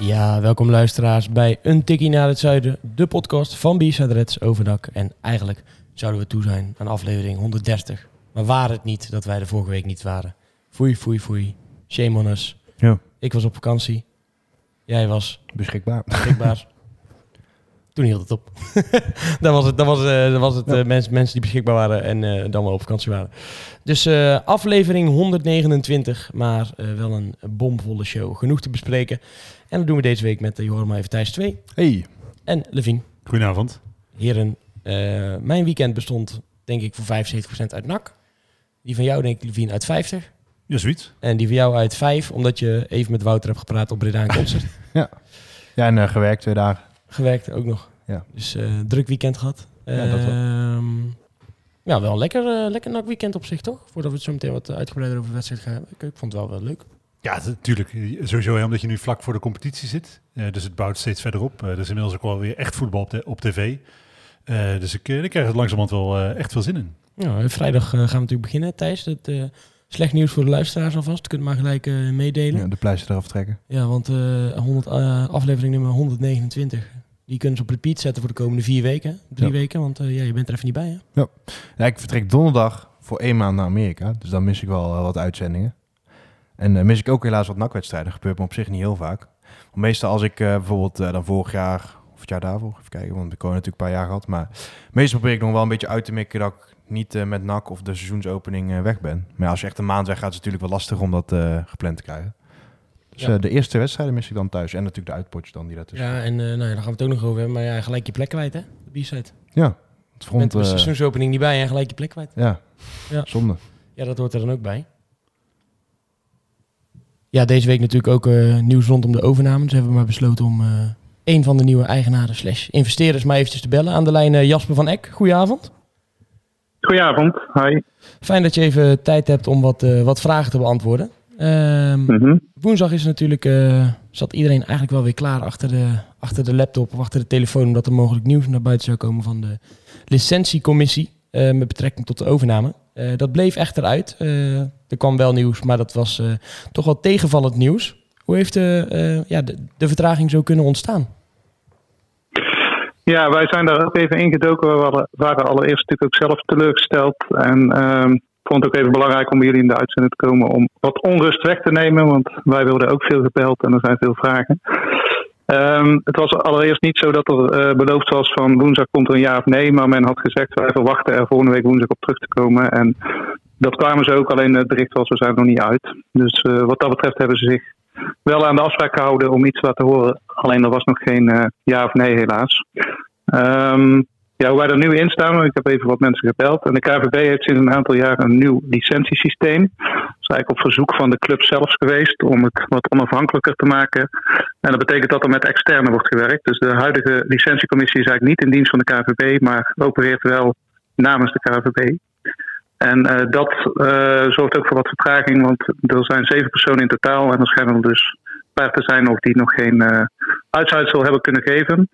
Ja, welkom luisteraars bij Een Tikkie naar het Zuiden, de podcast van B-Side Reds Overdak. En eigenlijk zouden we toe zijn aan aflevering 130. Maar waren het niet dat wij de vorige week niet waren. Foei, foei, foei. Shame on us. Ja. Ik was op vakantie. Jij was Beschikbaar. beschikbaar. Toen hield het op. dan was het, dan was, eh, dan was het eh, mensen, mensen die beschikbaar waren en eh, dan wel op vakantie waren. Dus aflevering 129, maar wel een bomvolle show. Genoeg te bespreken. En dat doen we deze week met uh, Johan even Thijs 2 Hey. en Levine. Goedenavond. Heren, eh, mijn weekend bestond denk ik voor 75% uit NAC. Die van jou denk ik, Levine, uit 50. Ja, zoiets. En die van jou uit 5, omdat je even met Wouter hebt gepraat op Breda Concert. Ja, en eh, gewerkt twee dagen. Gewerkt ook nog. Ja. Dus eh, druk weekend gehad. Ja, dat wel. Ehm, ja, wel een lekker, eh, lekker NAC weekend op zich, toch? Voordat we het zo meteen wat uitgebreider over de wedstrijd gaan hebben. Ik, ik vond het wel wel leuk. Ja, natuurlijk. Sowieso hè, omdat je nu vlak voor de competitie zit. Eh, dus het bouwt steeds verder op. Eh, er is inmiddels ook wel weer echt voetbal op, de, op tv. Eh, dus ik, eh, ik krijg er langzamerhand wel eh, echt veel zin in. Ja, vrijdag eh, gaan we natuurlijk beginnen, Thijs. Dat, eh, slecht nieuws voor de luisteraars alvast. Kunt maar gelijk eh, meedelen. Ja, de pleister eraf trekken. Ja, want eh 100, eh, aflevering nummer 129. Die kunnen ze op repeat zetten voor de komende vier weken. Drie Ja. weken, want eh, ja, je bent er even niet bij, hè? Ja, ik vertrek donderdag voor één maand naar Amerika. Dus dan mis ik wel eh, wat uitzendingen. En eh, mis ik ook helaas wat nakwedstrijden. Gebeurt me op zich niet heel vaak. Want meestal als ik eh, bijvoorbeeld eh, dan vorig jaar, of het jaar daarvoor, even kijken, want ik heb natuurlijk een paar jaar gehad. Maar meestal probeer ik nog wel een beetje uit te mikken dat ik niet met NAC of de seizoensopening weg ben. Maar ja, als je echt een maand weg gaat, is het natuurlijk wel lastig om dat gepland te krijgen. Dus Ja. de eerste wedstrijden mis ik dan thuis. En natuurlijk de uitpotjes dan die daartussen. Ja, en nou ja, daar gaan we het ook nog over hebben. Maar ja, gelijk je plek kwijt, hè? De B-side. Ja, het front... er de seizoensopening niet bij en gelijk je plek kwijt. ja, Ja. zonde. Ja, dat hoort er dan ook bij. Ja, deze week natuurlijk ook eh, nieuws rondom de overname. Dus hebben we maar besloten om eh een van de nieuwe eigenaren slash investeerders maar eventjes te bellen. Aan de lijn eh, Jasper van Eck. Goedenavond. Goedenavond, hi. Fijn dat je even tijd hebt om wat, wat vragen te beantwoorden. Ehm, Mhm. Woensdag is natuurlijk, zat iedereen eigenlijk wel weer klaar achter de, achter de laptop of achter de telefoon, omdat er mogelijk nieuws naar buiten zou komen van de licentiecommissie met betrekking tot de overname. Dat bleef echter uit. Eh, er kwam wel nieuws, maar dat was eh, toch wel tegenvallend nieuws. Hoe heeft de, eh, ja, de, de vertraging zo kunnen ontstaan? Ja, wij zijn daar ook even ingedoken. We waren, allereerst natuurlijk ook zelf teleurgesteld. En ehm, ik vond het ook even belangrijk om jullie in de uitzending te komen om wat onrust weg te nemen. Want wij wilden ook veel gebeld en er zijn veel vragen. Ehm, het was allereerst niet zo dat er eh, beloofd was van woensdag komt er een ja of nee. Maar men had gezegd wij verwachten er volgende week woensdag op terug te komen. En dat kwamen ze ook, alleen het bericht was we zijn er nog niet uit. Dus eh, wat dat betreft hebben ze zich wel aan de afspraak gehouden om iets te laten horen. Alleen er was nog geen eh, ja of nee helaas. Ehm, ja, hoe wij er nu in staan, ik heb even wat mensen gebeld. En de KVB heeft sinds een aantal jaar een nieuw licentiesysteem. Dat is eigenlijk op verzoek van de club zelfs geweest om het wat onafhankelijker te maken. En dat betekent dat er met externe wordt gewerkt. Dus de huidige licentiecommissie is eigenlijk niet in dienst van de KVB, maar opereert wel namens de KVB. En eh, dat eh, zorgt ook voor wat vertraging, want er zijn zeven personen in totaal. En er schijnen er dus paar te zijn of die nog geen eh uitsluitsel hebben kunnen geven.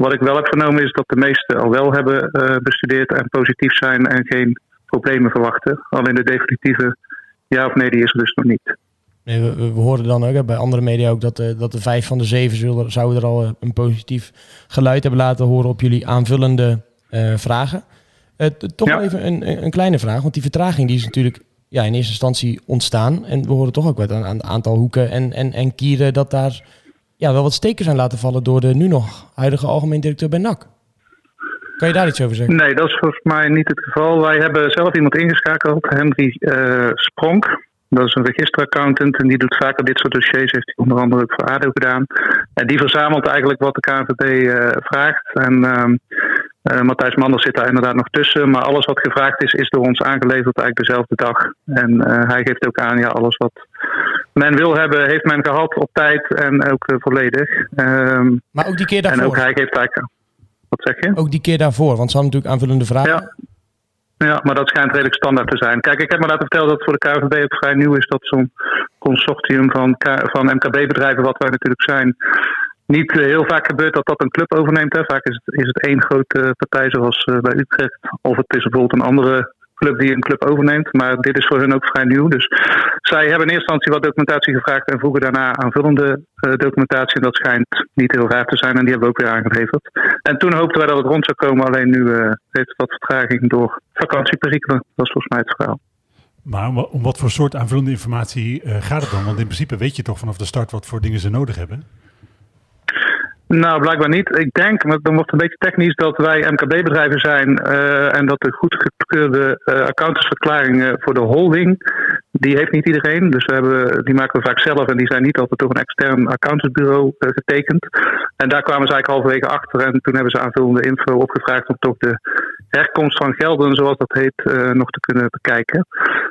Wat ik wel heb vernomen is dat de meesten al wel hebben eh, bestudeerd en positief zijn en geen problemen verwachten. Alleen de definitieve ja of nee, die is er dus nog niet. We, we, hoorden dan ook bij andere media ook dat, eh, dat de vijf van de zeven zullen, zouden er al eh, een positief geluid hebben laten horen op jullie aanvullende vragen. Toch Ja. even een, een een kleine vraag, want die vertraging die is natuurlijk ja, in eerste instantie ontstaan. En we horen toch ook wat aan aan het aantal hoeken en, en, en kieren dat daar ja, wel wat steken zijn laten vallen door de nu nog huidige algemeen directeur bij NAC. Kan je daar iets over zeggen? Nee, dat is volgens mij niet het geval. Wij hebben zelf iemand ingeschakeld, Henry eh Spronk. Dat is een registeraccountant en die doet vaker dit soort dossiers. Heeft hij onder andere ook voor ADO gedaan. En die verzamelt eigenlijk wat de KNVB eh, vraagt. En ehm, eh, Matthijs Manders zit daar inderdaad nog tussen. Maar alles wat gevraagd is, is door ons aangeleverd eigenlijk dezelfde dag. En hij geeft ook aan, ja, alles wat men wil hebben, heeft men gehad op tijd en ook volledig. Ehm, maar ook die keer daarvoor? En ook hij heeft eigenlijk... Wat zeg je? Ook die keer daarvoor, want ze hadden natuurlijk aanvullende vragen. Ja. Ja, maar dat schijnt redelijk standaard te zijn. Kijk, ik heb me laten vertellen dat het voor de KVB ook vrij nieuw is dat zo'n consortium van, van MKB-bedrijven, wat wij natuurlijk zijn, niet heel vaak gebeurt dat dat een club overneemt. Hè. Vaak is het, is het één grote partij zoals bij Utrecht. Of het is bijvoorbeeld een andere club die een club overneemt. Maar dit is voor hun ook vrij nieuw. Dus zij hebben in eerste instantie wat documentatie gevraagd en vroegen daarna aanvullende uh, documentatie. En dat schijnt niet heel raar te zijn en die hebben we ook weer aangeleverd. En toen hoopten wij dat het rond zou komen, alleen nu heeft het wat vertraging door vakantieperikelen. Dat is volgens mij het verhaal. Maar om wat voor soort aanvullende informatie uh, gaat het dan? Want in principe weet je toch vanaf de start wat voor dingen ze nodig hebben? Nou, blijkbaar niet. Ik denk, maar dan wordt het een beetje technisch, dat wij MKB-bedrijven zijn uh, en dat de goedgekeurde uh, accountantsverklaringen voor de holding, die heeft niet iedereen. Dus we hebben, die maken we vaak zelf en die zijn niet altijd door een extern accountantsbureau getekend. En daar kwamen ze eigenlijk halverwege achter en toen hebben ze aanvullende info opgevraagd om toch de herkomst van gelden, zoals dat heet, nog te kunnen bekijken.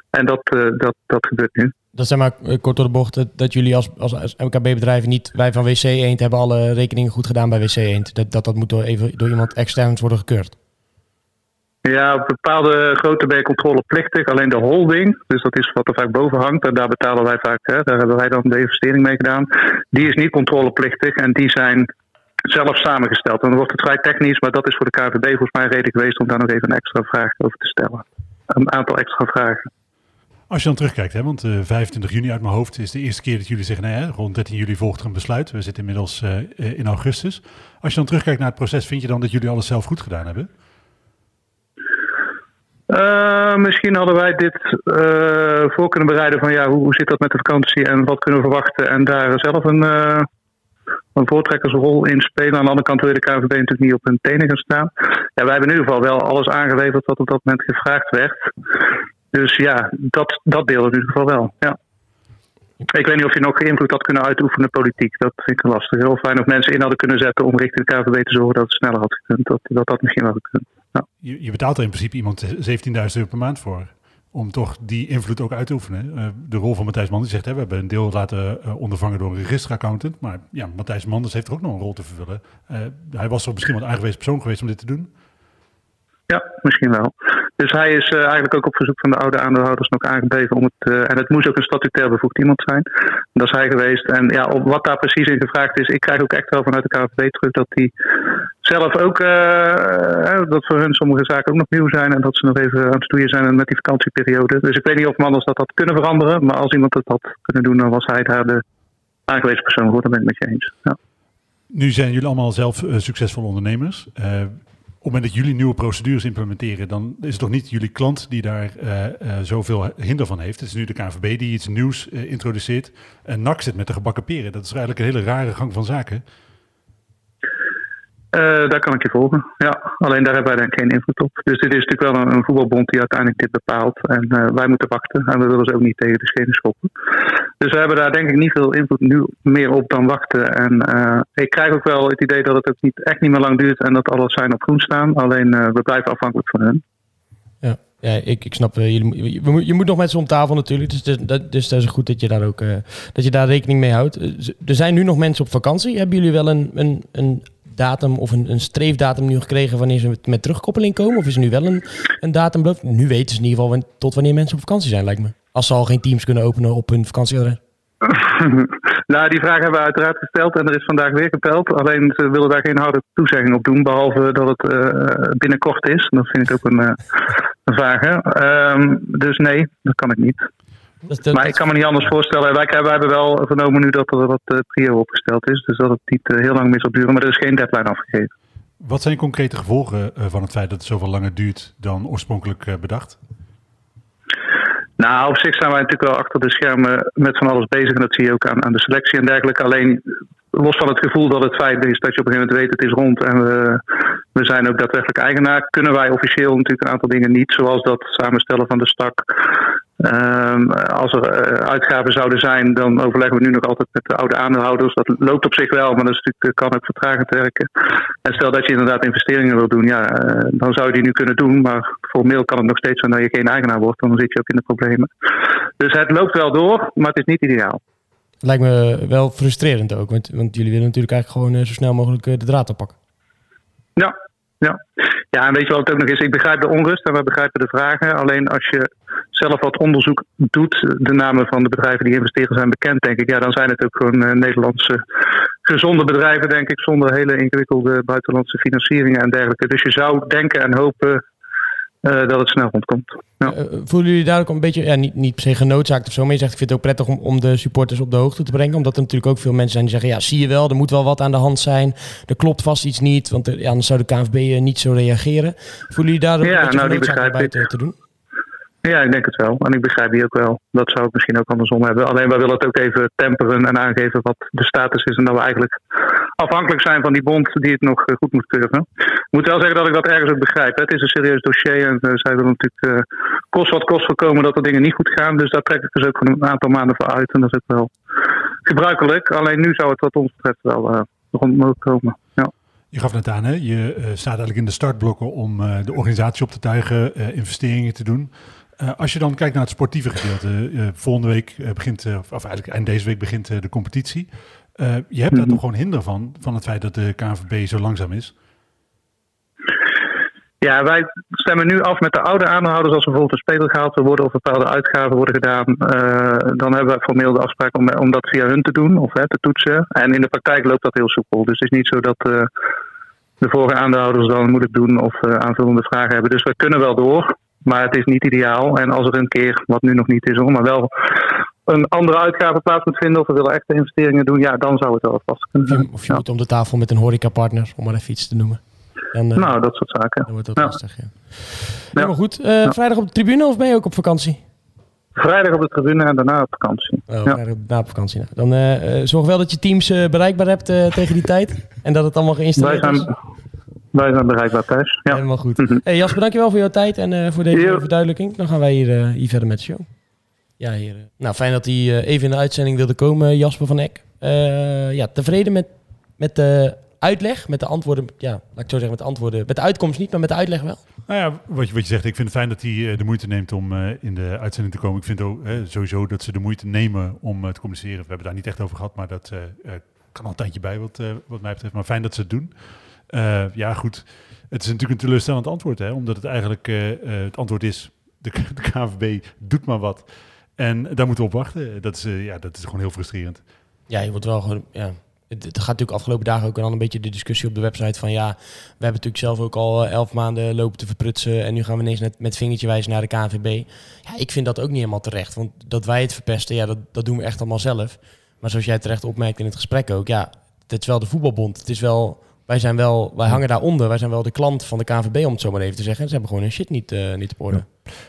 En dat, dat, dat gebeurt nu. Dat zijn maar kort door de bocht dat, jullie als, als MKB-bedrijven niet, wij van WC Eend hebben alle rekeningen goed gedaan bij WC Eend. Dat, dat, dat moet door, even, door iemand extern worden gekeurd. Ja, bepaalde grootte ben je controleplichtig. Alleen de holding, dus dat is wat er vaak boven hangt, en daar betalen wij vaak, hè, daar hebben wij dan de investering mee gedaan. Die is niet controleplichtig en die zijn zelf samengesteld. En dan wordt het vrij technisch, maar dat is voor de KVB volgens mij reden geweest om daar nog even een extra vraag over te stellen. Een aantal extra vragen. Als je dan terugkijkt, hè, want uh, 25 juni uit mijn hoofd is de eerste keer dat jullie zeggen, nee, hè, rond 13 juli volgt er een besluit. We zitten inmiddels uh, in augustus. Als je dan terugkijkt naar het proces, vind je dan dat jullie alles zelf goed gedaan hebben? Misschien hadden wij dit voor kunnen bereiden van ja, hoe, hoe, zit dat met de vakantie en wat kunnen we verwachten en daar zelf een, een voortrekkersrol in spelen. Aan de andere kant wil de KVB natuurlijk niet op hun tenen gaan staan. Ja, wij hebben in ieder geval wel alles aangeleverd wat op dat moment gevraagd werd. Dus ja, dat, dat deel in ieder geval wel. Ja. Ik weet niet of je nog invloed had kunnen uitoefenen politiek. Dat vind ik lastig. Heel fijn of mensen in hadden kunnen zetten om richting de KVB te zorgen dat het sneller had gekund. Dat dat, dat misschien wel gekund. Ja. Je, je, betaalt er in principe iemand 17.000 euro per maand voor. Om toch die invloed ook uit te oefenen. Uh, de rol van Matthijs Manders zegt, hè, we hebben een deel laten uh, ondervangen door een registeraccountant. Maar ja, Matthijs Manders heeft er ook nog een rol te vervullen. Uh, hij was toch misschien wel een aangewezen persoon geweest om dit te doen? Ja, misschien wel. Dus hij is uh, eigenlijk ook op verzoek van de oude aandeelhouders nog aangegeven om het. Uh, en het moest ook een statutair bevoegd iemand zijn. Dat is hij geweest. En ja, op wat daar precies in gevraagd is, ik krijg ook echt wel vanuit de KVB terug dat hij zelf ook. Uh, dat voor hun sommige zaken ook nog nieuw zijn. En dat ze nog even aan het stoeien zijn met die vakantieperiode. Dus ik weet niet of Manders dat had kunnen veranderen. Maar als iemand het had kunnen doen, dan was hij daar de aangewezen persoon voor. Dat ben ik met je eens. Ja. Nu zijn jullie allemaal zelf succesvolle ondernemers het moment dat jullie nieuwe procedures implementeren, dan is het toch niet jullie klant die daar uh, uh, zoveel hinder van heeft. Het is nu de KNVB die iets nieuws uh, introduceert. En NAC zit met de gebakken peren. Dat is eigenlijk een hele rare gang van zaken. Uh, daar kan ik je volgen. Ja, alleen daar hebben wij ik geen invloed op. Dus dit is natuurlijk wel een, voetbalbond die uiteindelijk dit bepaalt. En uh, wij moeten wachten. En we willen ze ook niet tegen de schenen schoppen. Dus we hebben daar denk ik niet veel invloed nu meer op dan wachten. En uh, ik krijg ook wel het idee dat het ook niet, echt niet meer lang duurt en dat alles zijn op groen staan. Alleen we blijven afhankelijk van hun. Ja, ja ik, ik snap, jullie, je, je moet nog met ze om tafel natuurlijk. Dus, dat, dus dat is goed dat je daar ook dat je daar rekening mee houdt. Er zijn nu nog mensen op vakantie. Hebben jullie wel een, een, een datum of een, een streefdatum nu gekregen wanneer ze met terugkoppeling komen? Of is er nu wel een, een datum? Nu weten ze in ieder geval tot wanneer mensen op vakantie zijn, lijkt me. Als ze al geen teams kunnen openen op hun vakantieadres. nou, die vraag hebben we uiteraard gesteld en er is vandaag weer gepeld. Alleen ze willen daar geen harde toezegging op doen, behalve dat het uh, binnenkort is. Dat vind ik ook een, uh, een vraag. Um, dus nee, dat kan ik niet. Dat, dat, maar ik kan me niet anders voorstellen. Wij, wij hebben wel vernomen nu dat er wat uh, prio opgesteld is. Dus dat het niet uh, heel lang meer zal duren. Maar er is geen deadline afgegeven. Wat zijn concrete gevolgen uh, van het feit dat het zoveel langer duurt dan oorspronkelijk bedacht? Nou, op zich zijn wij natuurlijk wel achter de schermen met van alles bezig. En dat zie je ook aan, aan de selectie en dergelijke. Alleen los van het gevoel dat het feit is dat je op een gegeven moment weet het is rond en we, we zijn ook daadwerkelijk eigenaar, kunnen wij officieel natuurlijk een aantal dingen niet, zoals dat samenstellen van de stak. Um, als er uh, uitgaven zouden zijn, dan overleggen we nu nog altijd met de oude aandeelhouders. Dat loopt op zich wel, maar dat is natuurlijk, kan ook vertragend werken. En stel dat je inderdaad investeringen wil doen, ja, uh, dan zou je die nu kunnen doen. Maar formeel kan het nog steeds zijn dat je geen eigenaar wordt, dan zit je ook in de problemen. Dus het loopt wel door, maar het is niet ideaal. Lijkt me wel frustrerend ook, want, want jullie willen natuurlijk eigenlijk gewoon eh, zo snel mogelijk eh, de draad oppakken. Ja, ja. ja, en weet je wat het ook nog is? Ik begrijp de onrust en we begrijpen de vragen. Alleen als je zelf wat onderzoek doet, de namen van de bedrijven die investeren zijn bekend, denk ik. Ja, dan zijn het ook gewoon eh, Nederlandse gezonde bedrijven, denk ik, zonder hele ingewikkelde buitenlandse financieringen en dergelijke. Dus je zou denken en hopen dat het snel rondkomt. Ja. Eh, voelen jullie daar ook een beetje, ja, niet, niet per se genoodzaakt of zo, maar je zegt ik vind het ook prettig om, om de supporters op de hoogte te brengen, omdat er natuurlijk ook veel mensen zijn die zeggen, ja, zie je wel, er moet wel wat aan de hand zijn, er klopt vast iets niet, want er, ja, anders zou de KNVB eh, niet zo reageren. Voelen jullie daar ook Ja, een beetje nou, die bij te, te doen? Ja, ik denk het wel. En ik begrijp die ook wel. Dat zou ik misschien ook andersom hebben. Alleen wij willen het ook even temperen en aangeven wat de status is. En dat we eigenlijk afhankelijk zijn van die bond die het nog eh, goed moet keuren. Ik moet wel zeggen dat ik dat ergens ook begrijp. Het is een serieus dossier en eh, zij willen natuurlijk eh, kost wat kost voorkomen dat er dingen niet goed gaan. Dus daar trek ik dus ook een aantal maanden voor uit. En dat is ook wel gebruikelijk. Alleen nu zou het wat ons betreft wel rond mogen komen. Ja. Je gaf net aan, hè? je staat eigenlijk in de startblokken om de organisatie op te tuigen, investeringen te doen. Als je dan kijkt naar het sportieve gedeelte, volgende week begint, of eigenlijk eind deze week begint de competitie. Eh, je hebt daar Mhm. toch gewoon hinder van, van het feit dat de KNVB zo langzaam is. Ja, wij stemmen nu af met de oude aandeelhouders. Als er bijvoorbeeld een speler gehaald wil worden of bepaalde uitgaven worden gedaan, eh, dan hebben we formeel de afspraak om, om dat via hun te doen of hè, te toetsen. En in de praktijk loopt dat heel soepel. Dus het is niet zo dat eh, de vorige aandeelhouders dan moeilijk doen of eh, aanvullende vragen hebben. Dus we kunnen wel door, maar het is niet ideaal. En als er een keer, wat nu nog niet is hoor, maar wel een andere uitgave plaats moet vinden of we willen echte investeringen doen, ja, dan zou het wel vast kunnen Of je, zijn. of je Ja. moet om de tafel met een horecapartner, om maar even iets te noemen. Dan, eh, Nou, dat soort zaken. dan wordt dat ja. lastig, ja. Helemaal goed. Eh, Vrijdag op de tribune of ben je ook op vakantie? Vrijdag op de tribune en daarna op vakantie. Oh, Ja. vrijdag na op vakantie. Nou, dan eh, zorg wel dat je teams bereikbaar hebt tegen die tijd. En dat het allemaal Wij geïnstalleerd is. wij zijn bereikbaar thuis. Ja. Helemaal goed. Mhm. Hey Jasper, dankjewel voor jouw tijd en voor deze Ja. verduidelijking. Dan gaan wij hier, hier verder met de show. Ja, hier. eh. Nou, fijn dat hij eh, even in de uitzending wilde komen, Jasper van Eck. Eh, ja, tevreden met, met de uitleg, met de antwoorden. Ja, laat ik zo zeggen, met de antwoorden. Met de uitkomst niet, maar met de uitleg wel. Nou ja, wat je, wat je zegt, ik vind het fijn dat hij eh, de moeite neemt om eh, in de uitzending te komen. Ik vind ook eh, sowieso dat ze de moeite nemen om eh, te communiceren. We hebben daar niet echt over gehad, maar dat eh, eh, kan al een tijdje bij wat, eh, wat mij betreft. Maar fijn dat ze het doen. Eh, ja, goed. Het is natuurlijk een teleurstellend antwoord, hè, omdat het eigenlijk eh, eh, het antwoord is: de, de KNVB doet maar wat. En daar moeten we op wachten. Dat is, eh, ja, dat is gewoon heel frustrerend. Ja, je wordt wel gewoon. Ja. Het, gaat natuurlijk afgelopen dagen ook dan een beetje de discussie op de website van ja, we hebben natuurlijk zelf ook al eh, elf maanden lopen te verprutsen en nu gaan we ineens net met vingertje wijzen naar de KNVB. Ja, ik vind dat ook niet helemaal terecht, want dat wij het verpesten, ja, dat, dat doen we echt allemaal zelf. Maar zoals jij terecht opmerkt in het gesprek ook, ja, het is wel de voetbalbond. Het is wel, wij zijn wel, wij hangen daaronder. Wij zijn wel de klant van de KNVB om het zo maar even te zeggen. Ze hebben gewoon hun shit niet, eh, niet op orde.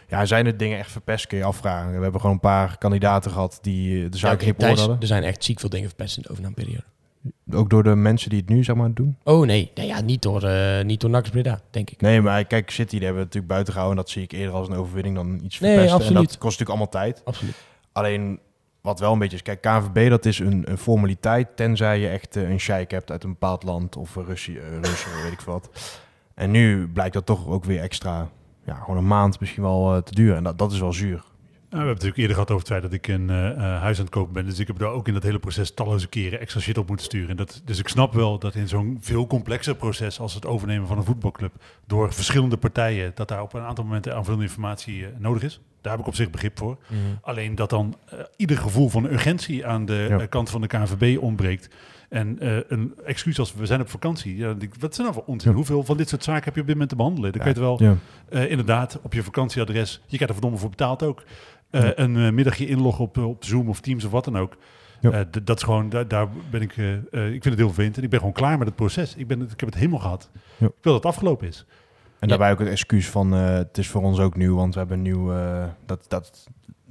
Ja, zijn er dingen echt verpest, kun je afvragen. We hebben gewoon een paar kandidaten gehad die eh, de Ja, zaak niet op Thijs, orde hadden. er zijn echt ziek veel dingen verpest in de overnameperiode. Ook door de mensen die het nu zeg maar doen. Oh nee, nee ja, niet door, eh niet door Nax Breda, denk ik. Nee, maar kijk, City die hebben we natuurlijk buiten gehouden. En dat zie ik eerder als een overwinning dan iets Nee, verpesten. En absoluut. dat kost natuurlijk allemaal tijd. Absoluut. Alleen, wat wel een beetje is... Kijk, KNVB dat is een, een formaliteit... tenzij je echt eh, een sheik hebt uit een bepaald land... of Russie, Russen, weet ik wat. En nu blijkt dat toch ook weer extra... Ja, gewoon een maand misschien wel eh, te duren. En dat, dat is wel zuur. Nou, we hebben natuurlijk eerder gehad over het feit dat ik een eh, huis aan het kopen ben. Dus ik heb daar ook in dat hele proces talloze keren extra shit op moeten sturen. En dat, dus ik snap wel dat in zo'n veel complexer proces als het overnemen van een voetbalclub door verschillende partijen, dat daar op een aantal momenten aanvullende informatie nodig is. Daar heb ik op zich begrip voor. Alleen dat dan eh, ieder gevoel van urgentie aan de Ja. eh, kant van de KNVB ontbreekt. En eh, een excuus als we zijn op vakantie. Ja, wat zijn nou voor onzin? Ja. Hoeveel van dit soort zaken heb je op dit moment te behandelen? Dan Ja. kun je het wel inderdaad, op je vakantieadres. Je krijgt er verdomme voor betaald ook. Een middagje inloggen op, op Zoom of Teams of wat dan ook. Ja. Dat is gewoon, daar, daar ben ik, ik vind het heel vervelend. En ik ben gewoon klaar met het proces. Ik, ben, ik heb het helemaal gehad. Ja. Ik wil dat het afgelopen is. En daarbij ook het excuus van... eh, het is voor ons ook nieuw, want we hebben een nieuw... eh, dat, dat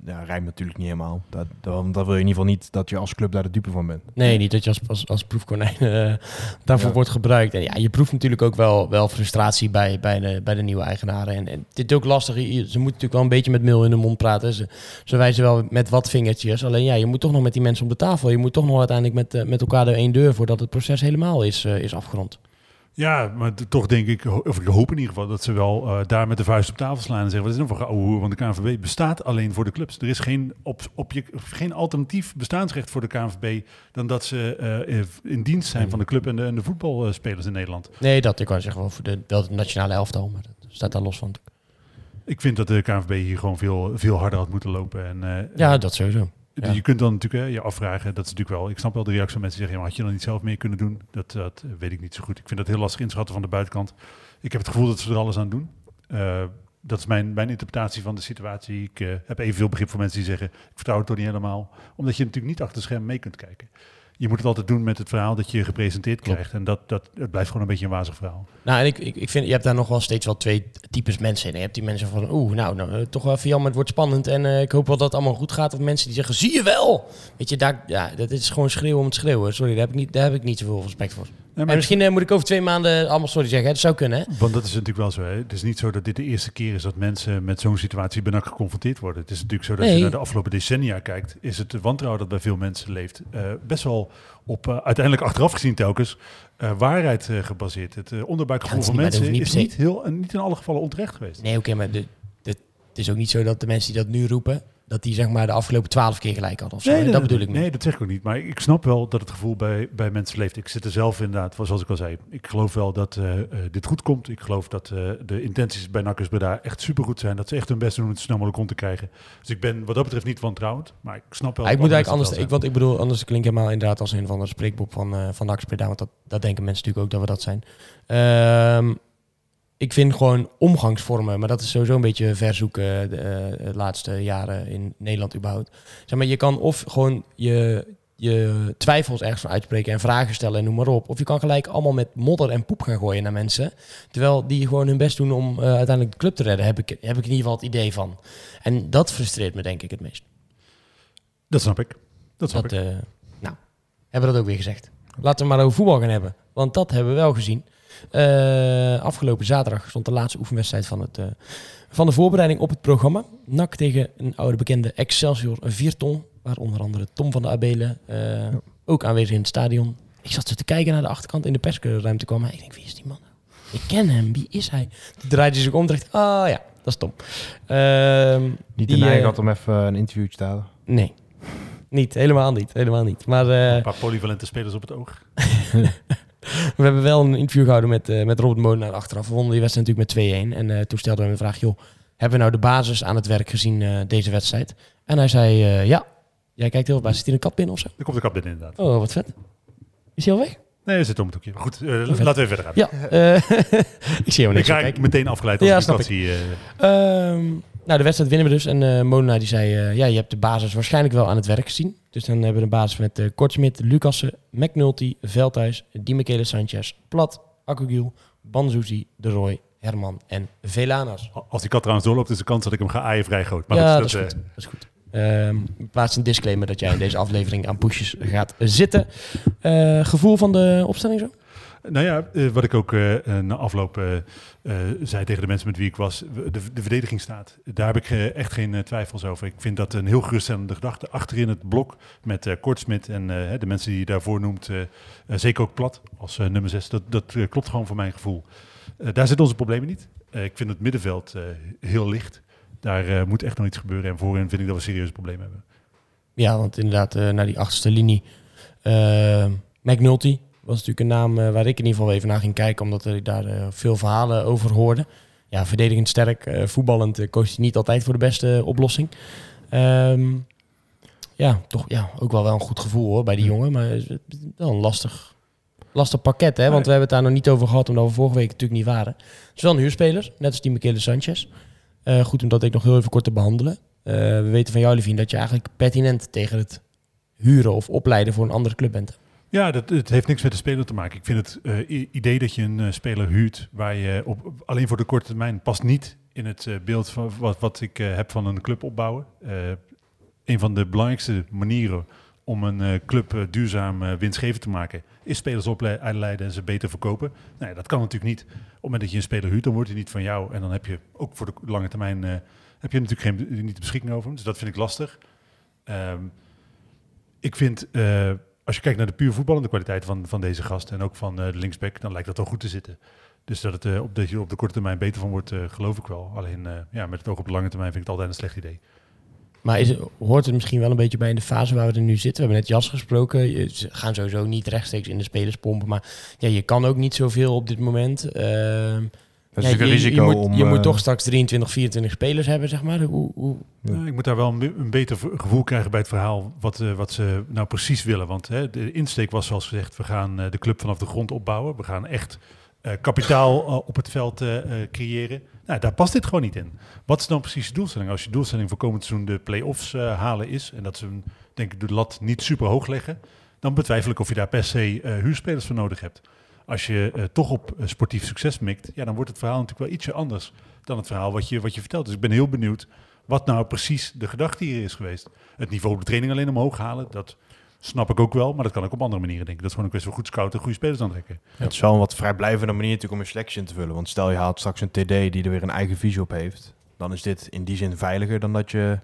ja, rijmt natuurlijk niet helemaal. Dat, dat, dat wil je in ieder geval niet dat je als club daar de dupe van bent. Nee, niet dat je als, als, als proefkonijn eh, daarvoor Ja. wordt gebruikt. En ja, je proeft natuurlijk ook wel, wel frustratie bij, bij, de, bij de nieuwe eigenaren. En, en dit is ook lastig. Je- Ze moeten natuurlijk wel een beetje met meel in de mond praten. Ze, ze wijzen wel met wat vingertjes. Alleen ja, je moet toch nog met die mensen op de tafel. Je moet toch nog uiteindelijk met, met elkaar de één deur voordat het proces helemaal is, is afgerond. Ja, maar toch denk ik, of ik hoop in ieder geval, dat ze wel eh, daar met de vuist op tafel slaan en zeggen, wat is nou voor ouwe hoer, want de KNVB bestaat alleen voor de clubs. Er is geen, op, object, of geen alternatief bestaansrecht voor de KNVB dan dat ze eh, in dienst zijn van de club en de, en de voetbalspelers in Nederland. Nee, dat ik kan zeggen wel voor de, wel de nationale elftal, maar dat staat daar los van. Ik vind dat de KNVB hier gewoon veel, veel harder had moeten lopen. En, eh, Ja, dat sowieso. Ja. Je kunt dan natuurlijk je afvragen, dat is natuurlijk wel, ik snap wel de reactie van mensen die zeggen, maar had je dan niet zelf meer kunnen doen? Dat, dat weet ik niet zo goed. Ik vind dat heel lastig inschatten van de buitenkant. Ik heb het gevoel dat ze er alles aan doen. Eh, dat is mijn, mijn interpretatie van de situatie. Ik eh, heb evenveel begrip voor mensen die zeggen, ik vertrouw het toch niet helemaal. Omdat je natuurlijk niet achter scherm mee kunt kijken. Je moet het altijd doen met het verhaal dat je gepresenteerd Klopt. krijgt. En dat, dat, het blijft gewoon een beetje een wazig verhaal. Nou, en ik, ik, ik vind, je hebt daar nog wel steeds wel twee types mensen in. Je hebt die mensen van, oeh, nou, nou toch wel even jammer, het wordt spannend en eh, ik hoop wel dat het allemaal goed gaat. Of mensen die zeggen, zie je wel! Weet je, daar, ja, dat is gewoon schreeuwen om het schreeuwen. Sorry, daar heb ik niet, daar heb ik niet zoveel respect voor. Ja, En misschien eh, moet ik over twee maanden allemaal sorry zeggen. hè. Dat zou kunnen, hè? Want dat is natuurlijk wel zo. Hè? Het is niet zo dat dit de eerste keer is dat mensen met zo'n situatie bijna geconfronteerd worden. Het is natuurlijk zo dat Nee. je naar de afgelopen decennia kijkt, is het wantrouwen dat bij veel mensen leeft eh, best wel op eh, uiteindelijk achteraf gezien telkens waarheid gebaseerd. Het onderbuikgevoel Ja, het van niet- maar mensen is niet heel, en niet in alle gevallen onterecht geweest. Nee, oké, maar de, de, het is ook niet zo dat de mensen die dat nu roepen, dat die zeg maar de afgelopen twaalf keer gelijk hadden of zo. hè. dat bedoel ik niet. Nee, dat zeg ik ook niet. Maar ik snap wel dat het gevoel bij, bij mensen leeft. Ik zit er zelf inderdaad, zoals ik al zei. Ik geloof wel dat eh, eh, dit goed komt. Ik geloof dat eh, de intenties bij Nakkers Breda echt supergoed zijn. Dat ze echt hun best doen om het snel mogelijk rond te krijgen. Dus ik ben wat dat betreft niet wantrouwend. Maar ik snap wel... Ik moet eigenlijk anders, ik, want ik bedoel, anders klinkt helemaal inderdaad als een van de spreekboek van, van Dax Breda, want dat, dat denken mensen natuurlijk ook dat we dat zijn. Ehm, ik vind gewoon omgangsvormen, maar dat is sowieso een beetje verzoeken de, eh, de laatste jaren in Nederland überhaupt. Zeg maar, je kan of gewoon je, je twijfels ergens van uitspreken en vragen stellen en noem maar op. Of je kan gelijk allemaal met modder en poep gaan gooien naar mensen. Terwijl die gewoon hun best doen om eh, uiteindelijk de club te redden, heb ik, heb ik in ieder geval het idee van. En dat frustreert me denk ik het meest. Dat snap ik. Dat snap Dat, ik. eh, nou, hebben we dat ook weer gezegd. Laten we maar over voetbal gaan hebben. Want dat hebben we wel gezien. Eh, afgelopen zaterdag stond de laatste oefenwedstrijd van, het, eh, van de voorbereiding op het programma. NAC tegen een oude bekende Excelsior 4 ton. Waar onder andere Tom van de Abelen eh, ook aanwezig in het stadion. Ik zat zo te kijken naar de achterkant in de persruimte kwam. hij. Ik denk, wie is die man? Ik ken hem, wie is hij? Toen draaide hij zich om en dacht, ah ja, dat is Tom. Ehm, Niet die, de neiging had om even een interviewtje te houden. Nee, niet, helemaal niet, helemaal niet. Maar eh, Een paar polyvalente spelers op het oog. We hebben wel een interview gehouden met, eh, met Robert Molenaar achteraf. We wonnen die wedstrijd natuurlijk met 2-1. En eh, toen stelden we hem de vraag, joh, hebben we nou de basis aan het werk gezien eh, deze wedstrijd? En hij zei, ja. Jij kijkt heel veel bij. Zit hij in een kat binnen of zo? Er komt de kap binnen inderdaad. Oh, wat vet. Is hij al weg? Nee, er zit om het hoekje. Maar Goed, vet. laten we verder gaan. Ja. ik zie hem ik niks ga aan kijken. meteen afgeleid als Ja, ik snap ik. zie. eh. Nou, de wedstrijd winnen we dus. En eh Molenaar die zei, eh, ja, je hebt de basis waarschijnlijk wel aan het werk gezien. Dus dan hebben we een basis met uh, Kortsmit, Lucassen, McNulty, Veldhuis, Di Michele Sanchez, Plat, Akkugiel, Banzuzi, De Roy, Herman en Velanas. Als die kat trouwens doorloopt, is de kans dat ik hem ga aaien vrij groot. Maar ja, dat, is eh, goed. dat is goed. Ehm, plaats een disclaimer dat jij in deze aflevering aan pushes gaat zitten. Eh, gevoel van de opstelling zo? Nou ja, eh, wat ik ook eh, eh, na afloop zei tegen de mensen met wie ik was, de, de verdediging staat. Daar heb ik echt geen twijfels over. Ik vind dat een heel geruststellende gedachte. Achterin het blok met eh Kortsmit en de mensen die je daarvoor noemt, zeker ook plat als nummer 6. Dat, dat klopt gewoon voor mijn gevoel. Daar zitten onze problemen niet. Ik vind het middenveld heel licht. Daar moet echt nog iets gebeuren. En voorin vind ik dat we serieuze problemen hebben. Ja, want inderdaad, naar die achterste linie. McNulty was natuurlijk een naam eh, waar ik in ieder geval even naar ging kijken, omdat ik daar eh, veel verhalen over hoorde. Ja, verdedigend sterk, eh, voetballend koos hij niet altijd voor de beste oplossing. Ehm, ja, toch ja, ook wel, wel een goed gevoel hoor, bij die jongen, maar wel een lastig, lastig pakket, hè? want we hebben het daar nog niet over gehad, omdat we vorige week natuurlijk niet waren. Het is wel een huurspeler, net als die Michele Sanchez. Uh, goed om dat ik nog heel even kort te behandelen. Uh, we weten van jou, Levine, dat je eigenlijk pertinent tegen het huren of opleiden voor een andere club bent. Ja, dat, het heeft niks met de speler te maken. Ik vind het uh, idee dat je een uh, speler huurt waar je op, alleen voor de korte termijn past niet in het uh, beeld van wat, wat ik heb van een club opbouwen. een van de belangrijkste manieren om een club duurzaam winstgevend te maken is spelers opleiden en ze beter verkopen. Nee, dat kan natuurlijk niet. Op het moment dat je een speler huurt, dan wordt hij niet van jou en dan heb je ook voor de lange termijn heb je natuurlijk geen, niet beschikking over hem. Dus dat vind ik lastig. Um, ik vind, als je kijkt naar de puur voetballende kwaliteit van, van deze gast en ook van eh, de linksback, dan lijkt dat wel goed te zitten. Dus dat, het, eh, op, dat je op de korte termijn beter van wordt, eh, geloof ik wel. Alleen ja, met het oog op de lange termijn vind ik het altijd een slecht idee. Maar is, hoort het misschien wel een beetje bij in de fase waar we er nu zitten? We hebben net Jas gesproken. Je- Ze gaan sowieso niet rechtstreeks in de spelers pompen. Maar ja, je kan ook niet zoveel op dit moment. Dat ja, is natuurlijk een je, risico je moet, om... je moet eh, toch straks 23, 24 spelers hebben, zeg maar. Hoe, hoe, Ja. Nou, ik moet daar wel een, een beter gevoel krijgen bij het verhaal wat, eh, wat ze nou precies willen. Want hè, de insteek was zoals gezegd, we gaan eh, de club vanaf de grond opbouwen. We gaan echt eh, kapitaal op het veld creëren. Nou, daar past dit gewoon niet in. Wat is dan precies de doelstelling? Als je doelstelling voor komend seizoen de play-offs eh, halen is... en dat ze hem, denk ik de lat niet super hoog leggen... dan betwijfel ik of je daar per se eh, huurspelers voor nodig hebt. Als je eh, toch op eh, sportief succes mikt... ja, dan wordt het verhaal natuurlijk wel ietsje anders... dan het verhaal wat je, wat je vertelt. Dus ik ben heel benieuwd wat nou precies de gedachte hier is geweest. Het niveau op de training alleen omhoog halen, dat snap ik ook wel. Maar dat kan ook op andere manieren, denk ik. Dat is gewoon een kwestie van goed scouten en goede spelers aantrekken. Het is wel een wat vrijblijvende manier natuurlijk om je selectie in te vullen. Want stel je haalt straks een TD die er weer een eigen visie op heeft. Dan is dit in die zin veiliger dan dat je